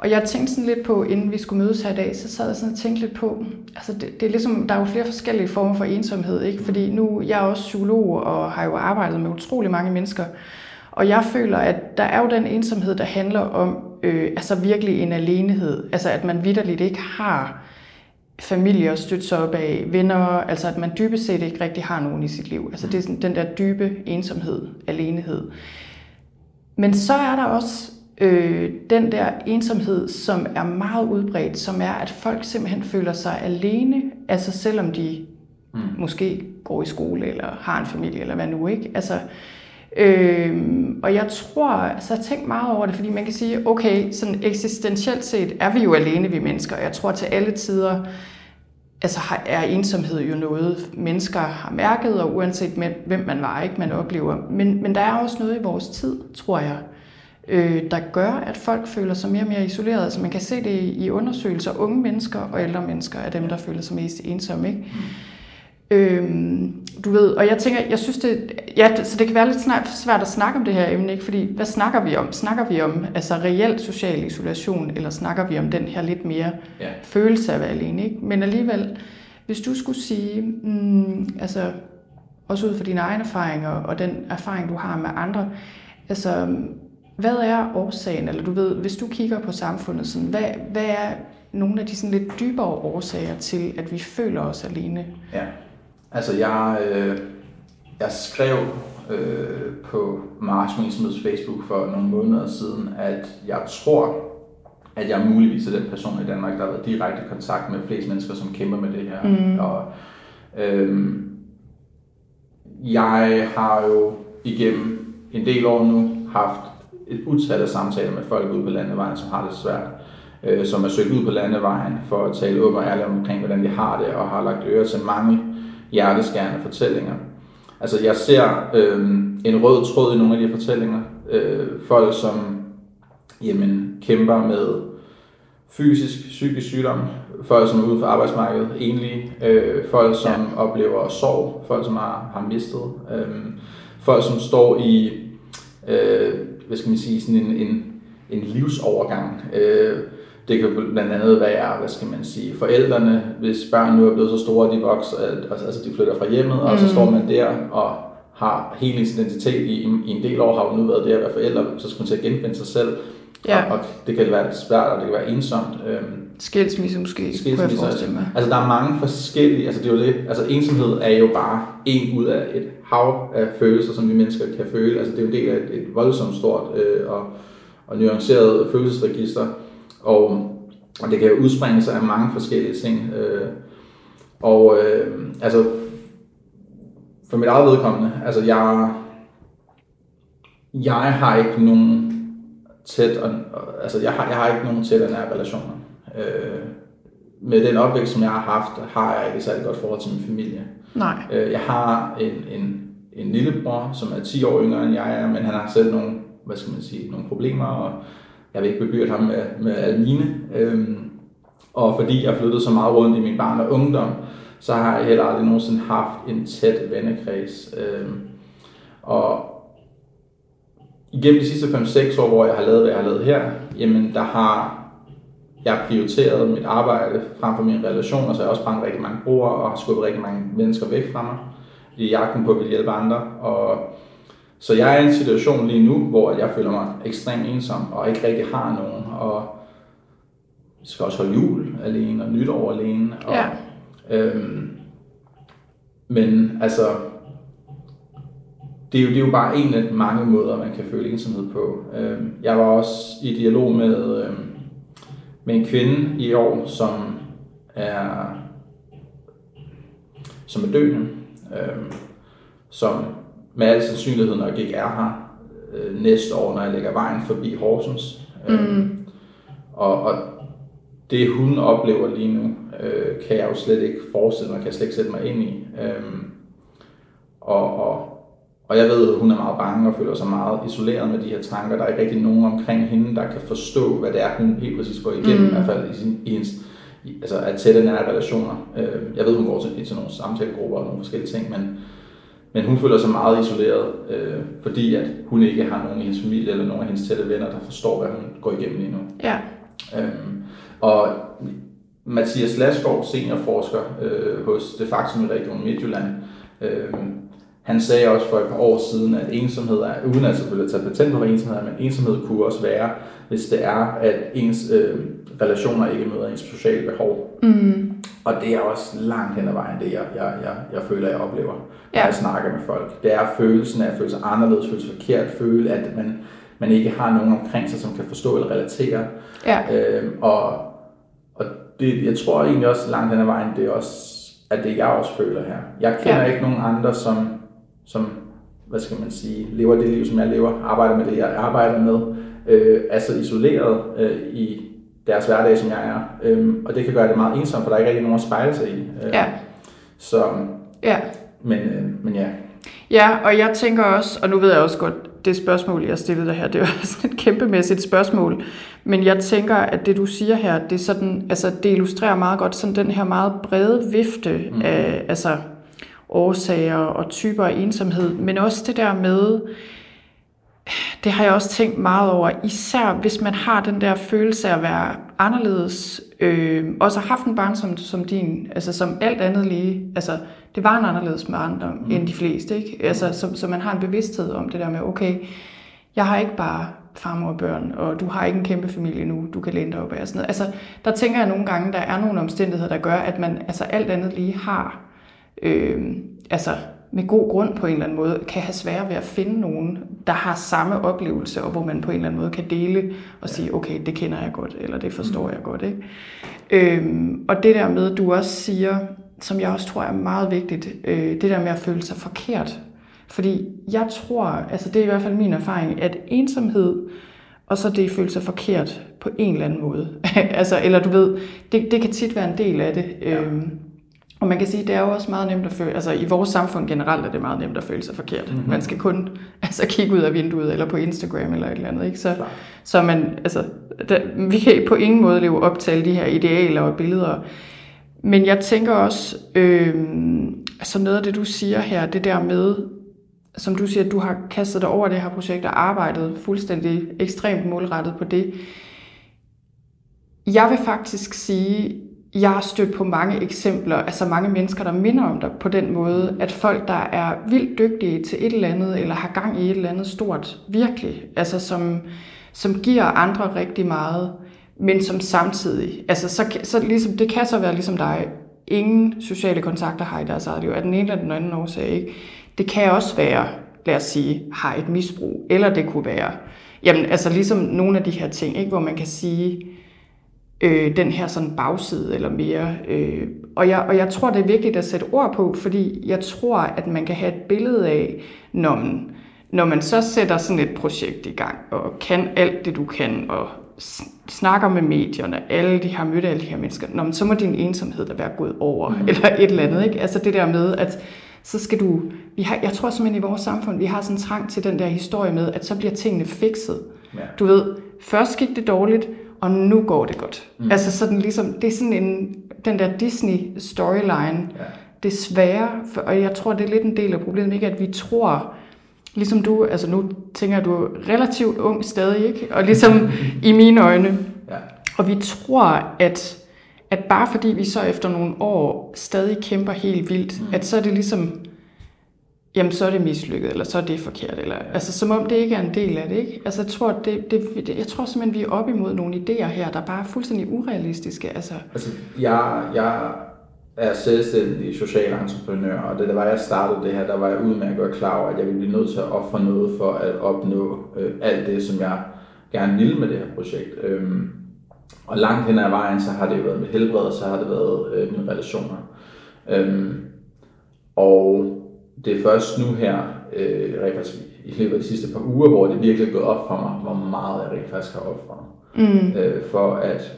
Og jeg tænkte sådan lidt på, inden vi skulle mødes her i dag, så sad jeg sådan og tænkte lidt på, altså det, det er ligesom, der er jo flere forskellige former for ensomhed, ikke? Fordi nu, jeg er også psykolog og har jo arbejdet med utrolig mange mennesker, og jeg føler, at der er jo den ensomhed, der handler om øh, altså virkelig en alenehed. Altså at man vidderligt ikke har familie at støtte sig op af, venner, altså at man dybest set ikke rigtig har nogen i sit liv. Altså det er sådan den der dybe ensomhed, alenehed. Men så er der også øh, den der ensomhed, som er meget udbredt, som er, at folk simpelthen føler sig alene, altså selvom de mm. måske går i skole, eller har en familie, eller hvad nu, ikke? Altså, Øhm, og jeg tror, altså jeg har tænkt meget over det, fordi man kan sige, okay, sådan eksistentielt set er vi jo alene, vi mennesker. Jeg tror til alle tider, altså er ensomhed jo noget, mennesker har mærket, og uanset hvem man var, ikke man oplever. Men, men der er også noget i vores tid, tror jeg, øh, der gør, at folk føler sig mere og mere isoleret. Altså man kan se det i, undersøgelser. Unge mennesker og ældre mennesker er dem, der føler sig mest ensomme, ikke? Øhm, du ved, og jeg tænker, jeg synes det, ja, så det kan være lidt snak, svært at snakke om det her emne, ikke? fordi hvad snakker vi om? Snakker vi om altså reel social isolation, eller snakker vi om den her lidt mere Ja. følelse af at være alene? Ikke? Men alligevel, hvis du skulle sige, mm, altså også ud fra dine egne erfaringer og den erfaring, du har med andre, altså hvad er årsagen, eller du ved, hvis du kigger på samfundet, sådan, hvad, hvad er nogle af de sådan lidt dybere årsager til, at vi føler os alene? Ja, altså jeg, øh, jeg skrev øh, på Mars Ensomheds Facebook for nogle måneder siden, at jeg tror, at jeg muligvis er den person i Danmark, der har været direkte i kontakt med flest mennesker, som kæmper med det her. Mm. Og, øhm, jeg har jo igennem en del år nu haft et utal af samtaler med folk ude på landevejen, som har det svært, øh, som er søgt ud på landevejen for at tale åbent og ærligt omkring, hvordan de har det, og har lagt øre til mange hjerteskærende fortællinger. Altså jeg ser øh, en rød tråd i nogle af de fortællinger. Øh, folk, som jamen, kæmper med fysisk, psykisk sygdom, folk, som er ude for arbejdsmarkedet, enlige, øh, folk, som ja. oplever sorg, folk, som har, har mistet, øh, folk, som står i, øh, hvad skal man sige, sådan en, en, en livsovergang. Øh, det kan blandt andet være, hvad skal man sige, forældrene, hvis børn nu er blevet så store, at de vokser, at, altså de flytter fra hjemmet, mm. og så står man der og har hele ens identitet i, i en del år, har jo nu været det at være forældre, så skal man til at genfinde sig selv. Ja. Og, og det kan være svært, og det kan være ensomt. Øhm, skilsmisse måske, skilsmisse, kunne jeg forestille mig. Altså der er mange forskellige, altså det er jo det, altså ensomhed er jo bare en ud af et hav af følelser, som vi mennesker kan føle. Altså det er jo en del af et, et voldsomt stort øh, og, og nuanceret følelsesregister. Og, og det kan jo udspringe sig af mange forskellige ting. Øh, og øh, altså, for mit eget vedkommende, altså jeg, jeg har ikke nogen tæt, og, altså jeg har, jeg har ikke nogen tæt og nære relationer. Øh, med den opvækst, som jeg har haft, har jeg ikke særlig godt forhold til min familie. Nej. Øh, jeg har en, en, en lillebror, som er 10 år yngre end jeg er, men han har selv nogle, hvad skal man sige, nogle problemer, og jeg vil ikke bebyrde ham med, med alle mine. Øhm, og fordi jeg flyttede så meget rundt i min barn og ungdom, så har jeg heller aldrig nogensinde haft en tæt vennekreds. Øhm, og igennem de sidste 5-6 år, hvor jeg har lavet, hvad jeg har lavet her, jamen der har jeg prioriteret mit arbejde frem for mine relationer, så jeg også brændt rigtig mange broer og har skubbet rigtig mange mennesker væk fra mig i jagten på at ville hjælpe andre. Og så jeg er i en situation lige nu, hvor jeg føler mig ekstremt ensom og ikke rigtig har nogen. Og jeg skal også holde jul alene og nytår alene. Og, ja. øhm, men altså, det er, jo, det er jo bare en af mange måder, man kan føle ensomhed på. Øhm, jeg var også i dialog med, øhm, med en kvinde i år, som er, som er døende, øhm, som med al sandsynlighed nok ikke er her øh, næste år, når jeg lægger vejen forbi Horsens. Mm. Og, og det hun oplever lige nu, øh, kan jeg jo slet ikke forestille mig, kan jeg slet ikke sætte mig ind i. Øhm, og, og, og jeg ved, at hun er meget bange og føler sig meget isoleret med de her tanker. Der er ikke rigtig nogen omkring hende, der kan forstå, hvad det er, hun helt præcis går igennem, mm. i hvert fald i, sin, i hendes altså at tætte nære relationer. Øh, jeg ved, hun går til, til nogle samtalegrupper og nogle forskellige ting, men men hun føler sig meget isoleret, øh, fordi at hun ikke har nogen i hendes familie eller nogen af hendes tætte venner, der forstår, hvad hun går igennem lige nu. Ja. Øhm, og Mathias Laskov, seniorforsker øh, hos Det Faktum i Region Midtjylland, øh, han sagde også for et par år siden, at ensomhed er, uden at selvfølgelig tage patent på ensomhed, men ensomhed kunne også være, hvis det er, at ens øh, relationer ikke møder ens sociale behov. Mm. Og det er også langt hen ad vejen det, jeg, jeg, jeg, jeg føler, jeg oplever, når Ja. jeg snakker med folk. Det er følelsen af at føle sig anderledes, føle sig forkert, føle, at man, man ikke har nogen omkring sig, som kan forstå eller relatere. Ja. Øhm, og og det, jeg tror egentlig også langt hen ad vejen, det er også, at det jeg også føler her. Jeg kender ja. ikke nogen andre, som, som, hvad skal man sige, lever det liv, som jeg lever, arbejder med det, jeg arbejder med, øh, er så isoleret øh, i deres hverdag, som jeg er. Øhm, og det kan gøre det meget ensomt, for der er ikke rigtig nogen at spejle sig i. Øh, Ja. Så, Ja. men, øh, men ja. Ja, og jeg tænker også, og nu ved jeg også godt, det spørgsmål, jeg stillede dig her, det er også et kæmpemæssigt spørgsmål, men jeg tænker, at det du siger her, det, er sådan, altså, det illustrerer meget godt sådan den her meget brede vifte mm. af altså, årsager og typer af ensomhed, men også det der med, det har jeg også tænkt meget over, især hvis man har den der følelse af at være anderledes, øh, også har haft en barn som, som din, altså som alt andet lige, altså det var en anderledes andre mm. end de fleste, ikke? Altså, så, så man har en bevidsthed om det der med, okay, jeg har ikke bare farmor og børn, og du har ikke en kæmpe familie nu, du kan læne dig op af og sådan noget. Altså, der tænker jeg nogle gange, der er nogle omstændigheder, der gør, at man altså alt andet lige har, øh, altså med god grund på en eller anden måde, kan have svært ved at finde nogen, der har samme oplevelse, og hvor man på en eller anden måde kan dele og sige, okay, det kender jeg godt, eller det forstår jeg godt. Ikke? Øhm, og det der med, du også siger, som jeg også tror er meget vigtigt, øh, det der med at føle sig forkert. Fordi jeg tror, altså det er i hvert fald min erfaring, at ensomhed, og så det føle sig forkert på en eller anden måde. altså, eller du ved, det, det kan tit være en del af det. Ja. Øhm, og man kan sige, det er jo også meget nemt at føle, altså i vores samfund generelt er det meget nemt at føle sig forkert. Mm-hmm. Man skal kun altså, kigge ud af vinduet, eller på Instagram, eller et eller andet, ikke? Så, så man, altså, der, vi kan på ingen måde leve op til de her idealer og billeder. Men jeg tænker også, øh, altså noget af det, du siger her, det der med, som du siger, at du har kastet dig over det her projekt og arbejdet fuldstændig ekstremt målrettet på det. Jeg vil faktisk sige, jeg har stødt på mange eksempler, altså mange mennesker, der minder om dig på den måde, at folk, der er vildt dygtige til et eller andet, eller har gang i et eller andet stort, virkelig, altså som, som giver andre rigtig meget, men som samtidig, altså så, så ligesom, det kan så være ligesom dig, ingen sociale kontakter har i deres eget liv, af den ene eller den anden årsag, ikke? Det kan også være, lad os sige, har et misbrug, eller det kunne være, jamen altså ligesom nogle af de her ting, ikke? hvor man kan sige, øh, den her sådan bagside eller mere. Øh, og, jeg, og jeg tror, det er vigtigt at sætte ord på, fordi jeg tror, at man kan have et billede af, når man, når man så sætter sådan et projekt i gang, og kan alt det, du kan, og snakker med medierne, alle de har mødt alle de her mennesker, når man, så må din ensomhed da være gået over, mm. eller et eller andet. Ikke? Altså det der med, at så skal du... Vi har, jeg tror simpelthen i vores samfund, vi har sådan en trang til den der historie med, at så bliver tingene fikset. Ja. Du ved, først gik det dårligt, og nu går det godt. Mm. Altså sådan ligesom, det er sådan en, den der Disney storyline, ja. desværre, for, og jeg tror, det er lidt en del af problemet, ikke at vi tror, ligesom du, altså nu tænker du relativt ung stadig, ikke? Og ligesom i mine øjne. Ja. Og vi tror, at, at bare fordi vi så efter nogle år stadig kæmper helt vildt, mm. at så er det ligesom, jamen så er det mislykket, eller så er det forkert, eller, altså som om det ikke er en del af det, ikke? Altså jeg tror, det, det, jeg tror simpelthen, vi er op imod nogle idéer her, der bare er fuldstændig urealistiske, altså. Altså, jeg, jeg er selvstændig social entreprenør, og det var, jeg startede det her, der var jeg udmærket godt klar over, at jeg ville blive nødt til at ofre noget for at opnå øh, alt det, som jeg gerne ville med det her projekt. Øhm, og langt hen ad vejen, så har det været med helbred, og så har det været øh, mine relationer. Øhm, og det er først nu her, øh, i løbet af de sidste par uger, hvor det virkelig er gået op for mig, hvor meget jeg rent faktisk har offret. Mm. Øh, for at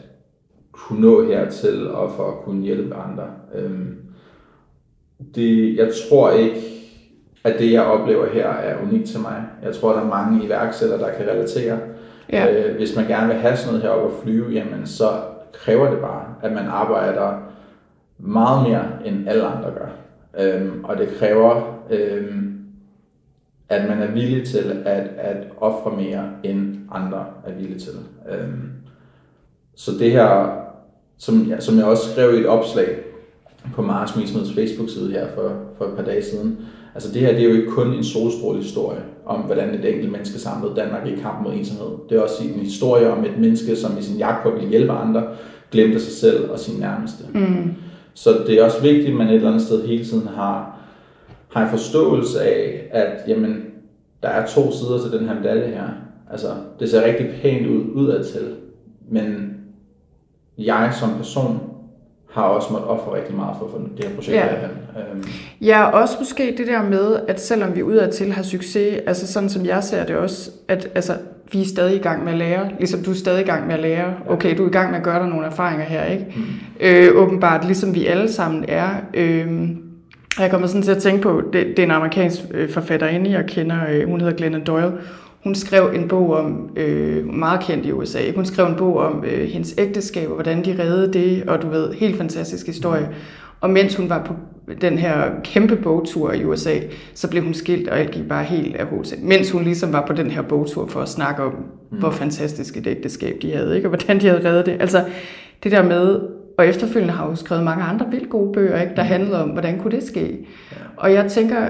kunne nå hertil, og for at kunne hjælpe andre. Øh, det, jeg tror ikke, at det jeg oplever her er unikt til mig. Jeg tror, der er mange iværksættere, der kan relatere. Ja. Øh, hvis man gerne vil have sådan noget heroppe at flyve, jamen så kræver det bare, at man arbejder meget mere, end alle andre gør. Øhm, og det kræver, øhm, at man er villig til at, at ofre mere, end andre er villige til. Øhm, så det her, som, ja, som jeg også skrev i et opslag på Mars Mismeds Facebook-side her for, for et par dage siden, altså det her det er jo ikke kun en solstråle historie om, hvordan et enkelt menneske samlede Danmark i kamp mod ensomhed. Det er også en historie om et menneske, som i sin jagt på at hjælpe andre, glemte sig selv og sin nærmeste. Mm. Så det er også vigtigt, at man et eller andet sted hele tiden har, har en forståelse af, at jamen, der er to sider til den her medalje her. Altså, det ser rigtig pænt ud udadtil, men jeg som person har også måttet ofre rigtig meget for at få det her projekt ja. Øhm. Ja, også måske det der med, at selvom vi udadtil har succes, altså sådan som jeg ser det også, at altså, vi er stadig i gang med at lære, ligesom du er stadig i gang med at lære. Okay, du er i gang med at gøre dig nogle erfaringer her, ikke? Mm. Øh, åbenbart, ligesom vi alle sammen er. Øh, jeg kommer sådan til at tænke på, det, det er en amerikansk øh, forfatterinde, jeg kender, øh, hun hedder Glennon Doyle. Hun skrev en bog om, øh, meget kendt i USA, hun skrev en bog om øh, hendes ægteskab, og hvordan de reddede det, og du ved, helt fantastisk historie. Og mens hun var på den her kæmpe bogtur i USA, så blev hun skilt, og alt gik bare helt af hos. Mens hun ligesom var på den her bogtur for at snakke om, mm. hvor fantastisk et ægteskab de havde, ikke? og hvordan de havde reddet det. Altså det der med, og efterfølgende har hun skrevet mange andre vildt gode bøger, ikke? der mm. handlede om, hvordan kunne det ske. Ja. Og jeg tænker,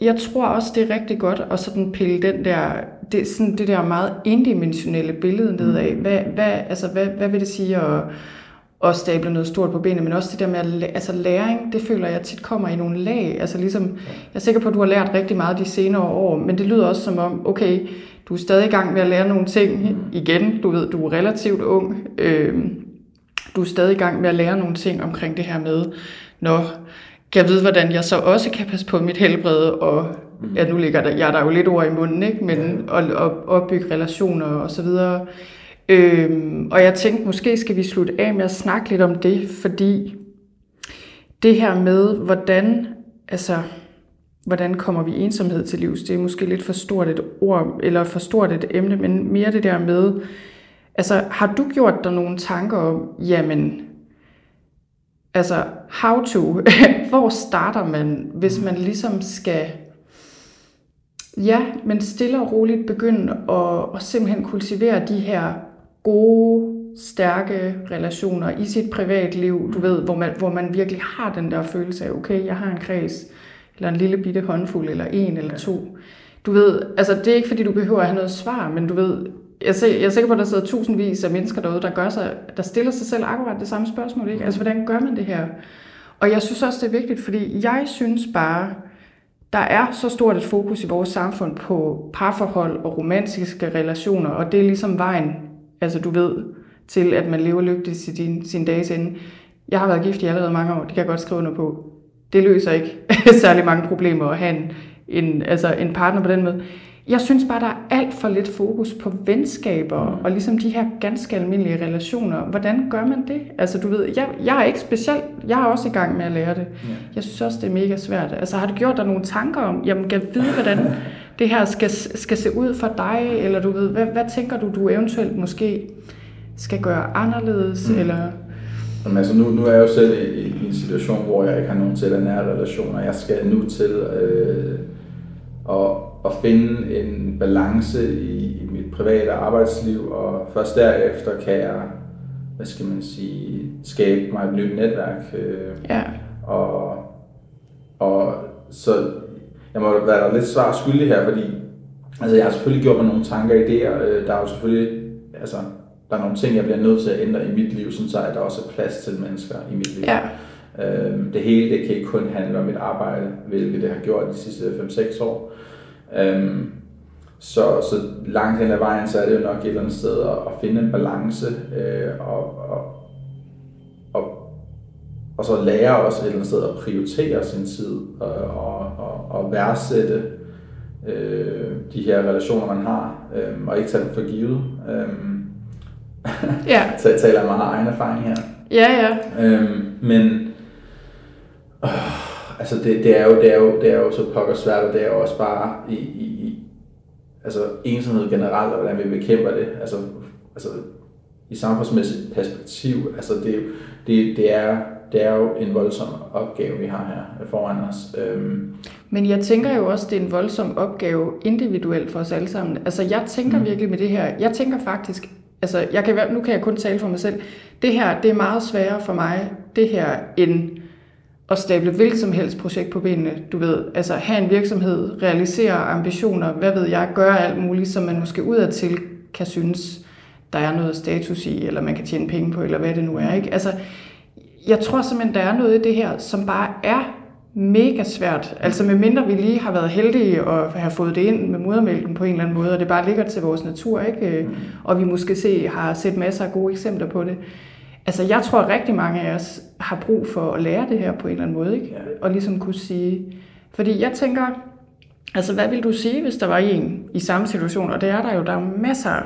jeg tror også, det er rigtig godt at sådan pille den der, det, sådan det der meget indimensionelle billede nedad. Mm. Hvad, hvad, altså, hvad, hvad vil det sige at at stable noget stort på benene, men også det der med, at altså læring, det føler jeg tit kommer i nogle lag. Altså ligesom, jeg er sikker på, at du har lært rigtig meget de senere år, men det lyder også som om, okay, du er stadig i gang med at lære nogle ting igen. Du ved, du er relativt ung. Øh, du er stadig i gang med at lære nogle ting omkring det her med, når jeg vide, hvordan jeg så også kan passe på mit helbred, og ja, nu ligger der, jeg er der jo lidt ord i munden, ikke? men og, og opbygge relationer og så videre. Øhm, og jeg tænkte, måske skal vi slutte af med at snakke lidt om det, fordi det her med, hvordan, altså, hvordan kommer vi ensomhed til livs, det er måske lidt for stort et ord, eller for stort et emne, men mere det der med, altså, har du gjort dig nogle tanker om, jamen, altså, how to, hvor starter man, hvis man ligesom skal, ja, men stille og roligt begynde at, at simpelthen kultivere de her gode, stærke relationer i sit privatliv, du ved, hvor man, hvor man virkelig har den der følelse af, okay, jeg har en kreds, eller en lille bitte håndfuld, eller en eller to. Du ved, altså det er ikke fordi, du behøver at have noget svar, men du ved, jeg, ser, jeg er sikker på, at der sidder tusindvis af mennesker derude, der, gør sig, der stiller sig selv akkurat det samme spørgsmål. Ikke? Altså, hvordan gør man det her? Og jeg synes også, det er vigtigt, fordi jeg synes bare, der er så stort et fokus i vores samfund på parforhold og romantiske relationer, og det er ligesom vejen, altså du ved, til at man lever lykkeligt til din, sin dages ende. Jeg har været gift i allerede mange år, det kan jeg godt skrive under på. Det løser ikke særlig mange problemer at have en, en, altså en partner på den måde. Jeg synes bare, der er alt for lidt fokus på venskaber og ligesom de her ganske almindelige relationer. Hvordan gør man det? Altså du ved, jeg, jeg er ikke specielt, jeg er også i gang med at lære det. Jeg synes også, det er mega svært. Altså har du gjort dig nogle tanker om, jamen kan vide, hvordan det her skal, skal se ud for dig? Eller du ved, hvad, hvad tænker du, du eventuelt måske skal gøre anderledes? Mm. Eller Jamen, altså nu, nu er jeg jo selv i, i en situation, hvor jeg ikke har nogen til nære relationer. Jeg skal nu til øh, at, at finde en balance i, i mit private arbejdsliv, og først derefter kan jeg, hvad skal man sige, skabe mig et nyt netværk. Øh, ja, og, og så jeg må være lidt svar skyldig her, fordi altså, jeg har selvfølgelig gjort mig nogle tanker og idéer. Øh, Der er jo selvfølgelig, altså, der er nogle ting, jeg bliver nødt til at ændre i mit liv, sådan så at der også er plads til mennesker i mit liv. ja, Øhm, det hele det kan ikke kun handle om mit arbejde, hvilket det har gjort de sidste 5-6 år. Øhm, så, så langt hen ad vejen, så er det jo nok et eller andet sted at, at finde en balance øh, og, og, og, og så lære også et eller andet sted at prioritere sin tid og, og, og værdsætte øh, de her relationer, man har, øh, og ikke tage dem for givet. Øh, ja, så jeg taler af meget egen erfaring her. ja, ja, Øhm, men øh, altså det, det, er jo, det, er jo, det er jo så pokker svært, og det er jo også bare i, i, i altså ensomhed generelt, og hvordan vi bekæmper det. Altså, altså i samfundsmæssigt perspektiv, altså det, det, det, er, det er jo en voldsom opgave, vi har her foran os. Øhm, Men jeg tænker jo også, det er en voldsom opgave individuelt for os alle sammen. Altså jeg tænker mm. virkelig med det her, jeg tænker faktisk, altså jeg kan, nu kan jeg kun tale for mig selv, det her, det er meget sværere for mig, det her, end at stable hvilket som helst projekt på benene, du ved, altså have en virksomhed, realisere ambitioner, hvad ved jeg, gøre alt muligt, som man måske udadtil kan synes, der er noget status i, eller man kan tjene penge på, eller hvad det nu er, ikke? Altså, jeg tror simpelthen, der er noget i det her, som bare er mega svært. Altså med mindre vi lige har været heldige og have fået det ind med modermælken på en eller anden måde, og det bare ligger til vores natur, ikke? Og vi måske se, har set masser af gode eksempler på det. Altså jeg tror, at rigtig mange af os har brug for at lære det her på en eller anden måde, ikke? Og ligesom kunne sige... Fordi jeg tænker, altså hvad vil du sige, hvis der var en i samme situation? Og det er der jo, der er masser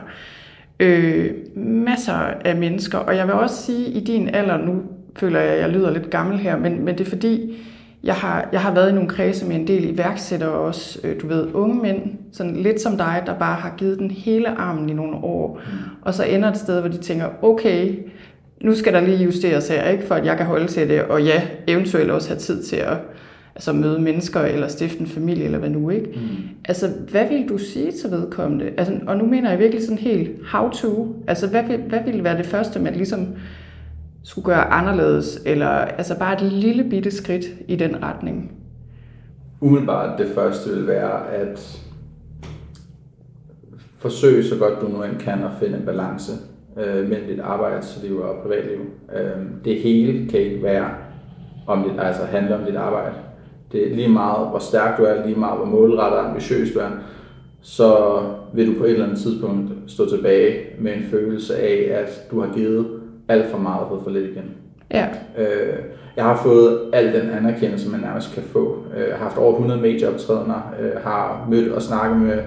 øh, masser af mennesker. Og jeg vil også sige, i din alder, nu føler jeg, at jeg lyder lidt gammel her, men, men det er fordi, jeg har, jeg har været i nogle kredse med en del iværksættere og også, øh, du ved, unge mænd, sådan lidt som dig, der bare har givet den hele armen i nogle år, mm. og så ender et sted, hvor de tænker, okay, nu skal der lige justeres her, ikke, for at jeg kan holde til det, og ja, eventuelt også have tid til at altså møde mennesker, eller stifte en familie, eller hvad nu, ikke? Mm. Altså, hvad vil du sige til vedkommende? Altså, og nu mener jeg virkelig sådan helt how to. Altså, hvad vil, hvad vil være det første, man ligesom skulle gøre anderledes, eller altså bare et lille bitte skridt i den retning? umiddelbart det første vil være at forsøge så godt du nu end kan at finde en balance øh, mellem dit arbejdsliv og privatliv. Øh, det hele kan ikke være om dit, altså handle om dit arbejde. Det er lige meget, hvor stærk du er, lige meget, hvor målrettet og ambitiøs du er, så vil du på et eller andet tidspunkt stå tilbage med en følelse af, at du har givet alt for meget og fået for lidt igen. Ja. Øh, jeg har fået al den anerkendelse, man nærmest kan få. Øh, jeg har haft over 100 medieoptrædener, øh, har mødt og snakket med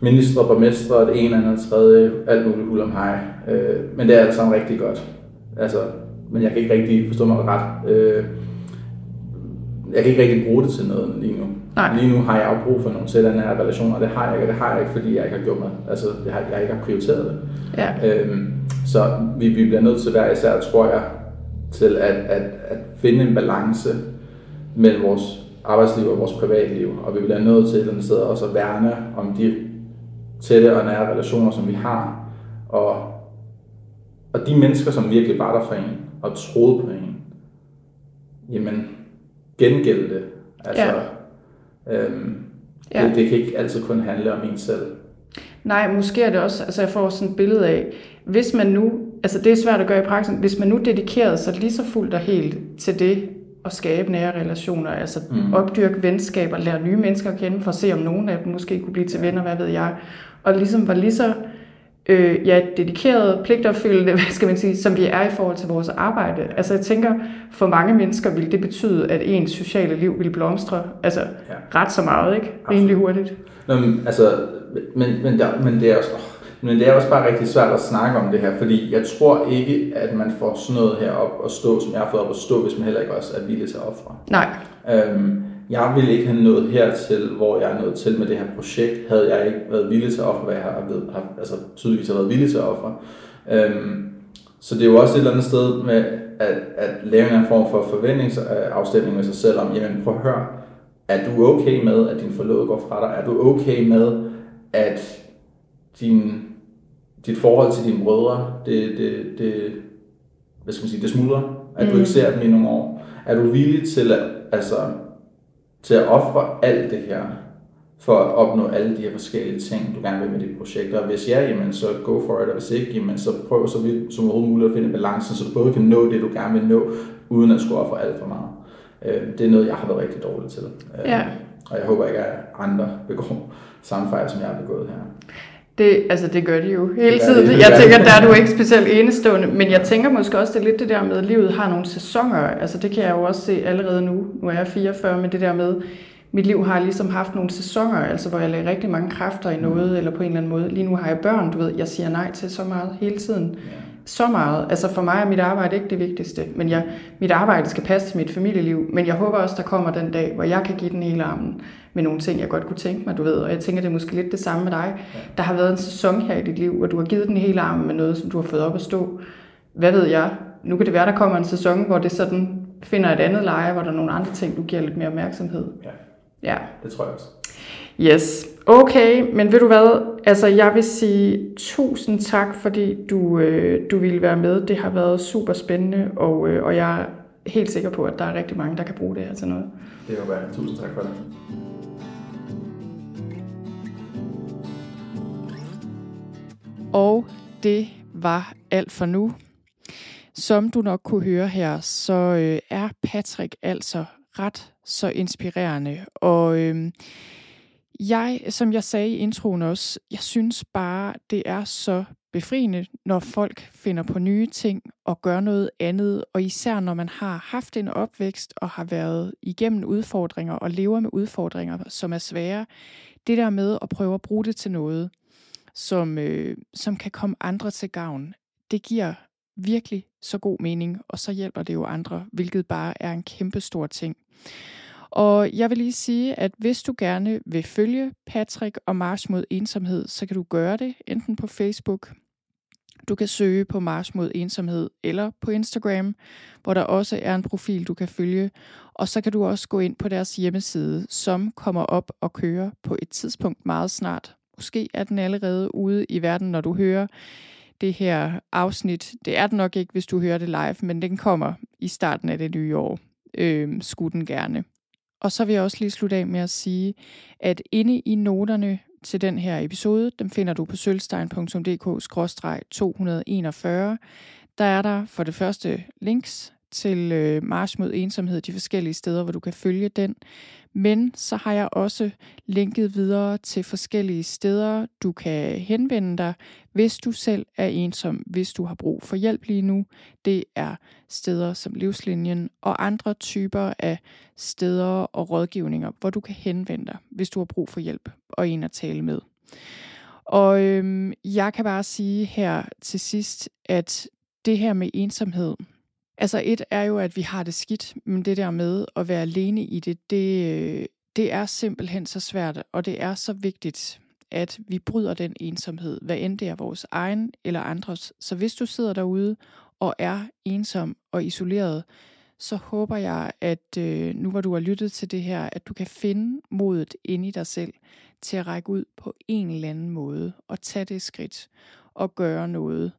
ministre, borgmestre, det ene, andet, tredje, alt muligt hul om hej. Øh, men det er alt sammen rigtig godt. Altså, men jeg kan ikke rigtig forstå mig ret. Øh, jeg kan ikke rigtig bruge det til noget lige nu. Nej. Lige nu har jeg jo brug for nogle nære relationer, og det har jeg ikke, og det har jeg ikke, fordi jeg ikke har gjort mig, altså jeg, har, jeg ikke har prioriteret det. Ja. Øhm, så vi, vi bliver nødt til hver især, tror jeg, til at, at, at finde en balance mellem vores arbejdsliv og vores privatliv, og vi bliver nødt til et eller andet sted også at værne om de tætte og nære relationer, som vi har, og, og de mennesker, som virkelig var der for en, og troede på en, jamen, gengælde det. Altså, ja. øhm, Ja. det, det kan ikke altid kun handle om en selv. Nej, måske er det også, altså jeg får sådan et billede af, hvis man nu, altså det er svært at gøre i praksis, hvis man nu dedikerede sig lige så fuldt og helt til det at skabe nære relationer, altså mm. Opdyrke venskaber, lære nye mennesker at kende, for at se om nogen af dem måske kunne blive til venner, hvad ved jeg, og ligesom var lige så øh, ja, dedikeret, pligtopfyldende, hvad skal man sige, som vi er i forhold til vores arbejde. Altså jeg tænker, for mange mennesker vil det betyde, at ens sociale liv vil blomstre, altså Ja. ret så meget, ikke? Rimelig hurtigt. Nå, men, altså, men, men, der, men, det er også, åh, men det er også bare rigtig svært at snakke om det her, fordi jeg tror ikke, at man får sådan noget her op at stå, som jeg har fået op at stå, hvis man heller ikke også er villig til at ofre. Nej, Øhm, jeg ville ikke have nået hertil, hvor jeg er nået til med det her projekt, havde jeg ikke været villig til at ofre, hvad jeg har, ved, har altså tydeligvis har været villig til at ofre. Øhm, så det er jo også et eller andet sted med at, at lave en form for forventningsafstemning med sig selv om, jamen prøv at høre, er du okay med, at din forlovede går fra dig? Er du okay med, at din, dit forhold til dine brødre, det, det, det, hvad skal man sige, det smuldrer? At du Mm. ikke ser dem i nogle år? Er du villig til at, altså, til at ofre alt det her, for at opnå alle de her forskellige ting, du gerne vil med dit projekt. Og hvis ja, jamen, så go for it, og hvis ikke, jamen, så prøv så vidt som overhovedet muligt at finde balancen, så du både kan nå det, du gerne vil nå, uden at skulle ofre alt for meget. Øh, Det er noget, jeg har været rigtig dårlig til. Øh, Ja. Og jeg håber ikke, at andre begår samme fejl, som jeg har begået her. Det, altså det gør de jo hele Det tiden. de, det Jeg tænker, de. der er du ikke specielt enestående, men jeg tænker måske også, det er lidt det der med, at livet har nogle sæsoner. Altså det kan jeg jo også se allerede nu. Nu er jeg 44, men det der med, mit liv har ligesom haft nogle sæsoner, altså hvor jeg lagde rigtig mange kræfter i noget, eller på en eller anden måde. Lige nu har jeg børn, du ved, jeg siger nej til så meget hele tiden. Ja. Så meget. Altså for mig er mit arbejde ikke det vigtigste, men jeg, mit arbejde skal passe til mit familieliv. Men jeg håber også, der kommer den dag, hvor jeg kan give den hele armen med nogle ting, jeg godt kunne tænke mig, du ved. Og jeg tænker, det er måske lidt det samme med dig. Der har været en sæson her i dit liv, og du har givet den hele armen med noget, som du har fået op at stå. Hvad ved jeg? Nu kan det være, der kommer en sæson, hvor det sådan finder et andet leje, hvor der er nogle andre ting, du giver lidt mere opmærksomhed. Ja. Ja. Det tror jeg også. Yes, okay, men ved du hvad, altså jeg vil sige tusind tak, fordi du, øh, du ville være med. Det har været super spændende, og, øh, og jeg er helt sikker på, at der er rigtig mange, der kan bruge det her til noget. Det var bare tusind tak for det. Og det var alt for nu. Som du nok kunne høre her, så øh, er Patrick altså ret så inspirerende. Og øh, jeg, som jeg sagde i introen også, jeg synes bare, det er så befriende, når folk finder på nye ting og gør noget andet, og især når man har haft en opvækst og har været igennem udfordringer og lever med udfordringer, som er svære. Det der med at prøve at bruge det til noget, som, øh, som kan komme andre til gavn, det giver virkelig så god mening, og så hjælper det jo andre, hvilket bare er en kæmpe stor ting. Og jeg vil lige sige, at hvis du gerne vil følge Patrick og Mars mod ensomhed, så kan du gøre det enten på Facebook. Du kan søge på Mars mod ensomhed eller på Instagram, hvor der også er en profil, du kan følge. Og så kan du også gå ind på deres hjemmeside, som kommer op og kører på et tidspunkt meget snart. Måske er den allerede ude i verden, når du hører det her afsnit. Det er den nok ikke, hvis du hører det live, men den kommer i starten af det nye år. Øh, skulle den gerne. Og så vil jeg også lige slutte af med at sige, at inde i noterne til den her episode, dem finder du på sølvstein.dk-241. Der er der for det første links til øh, March mod ensomhed, de forskellige steder, hvor du kan følge den. Men så har jeg også linket videre til forskellige steder, du kan henvende dig, hvis du selv er ensom, hvis du har brug for hjælp lige nu. Det er steder som Livslinjen og andre typer af steder og rådgivninger, hvor du kan henvende dig, hvis du har brug for hjælp og en at tale med. Og øhm, jeg kan bare sige her til sidst, at det her med ensomhed, Altså et er jo, at vi har det skidt, men det der med at være alene i det, det, øh, det er simpelthen så svært, og det er så vigtigt, at vi bryder den ensomhed, hvad end det er vores egen eller andres. Så hvis du sidder derude og er ensom og isoleret, så håber jeg, at øh, nu hvor du har lyttet til det her, at du kan finde modet inde i dig selv til at række ud på en eller anden måde og tage det skridt og gøre noget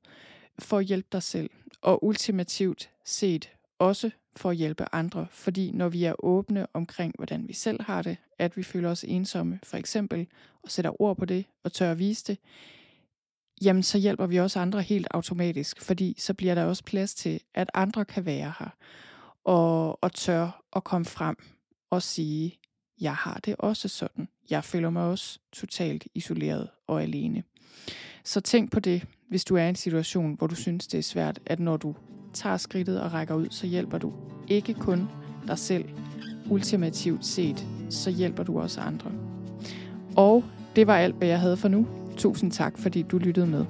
for at hjælpe dig selv og ultimativt set også for at hjælpe andre. Fordi når vi er åbne omkring, hvordan vi selv har det, at vi føler os ensomme, for eksempel, og sætter ord på det og tør at vise det, jamen så hjælper vi også andre helt automatisk, fordi så bliver der også plads til, at andre kan være her og, og tør at komme frem og sige, jeg har det også sådan. Jeg føler mig også totalt isoleret og alene. Så tænk på det, hvis du er i en situation, hvor du synes, det er svært, at når du tager skridtet og rækker ud, så hjælper du ikke kun dig selv. Ultimativt set, så hjælper du også andre. Og det var alt, hvad jeg havde for nu. Tusind tak, fordi du lyttede med.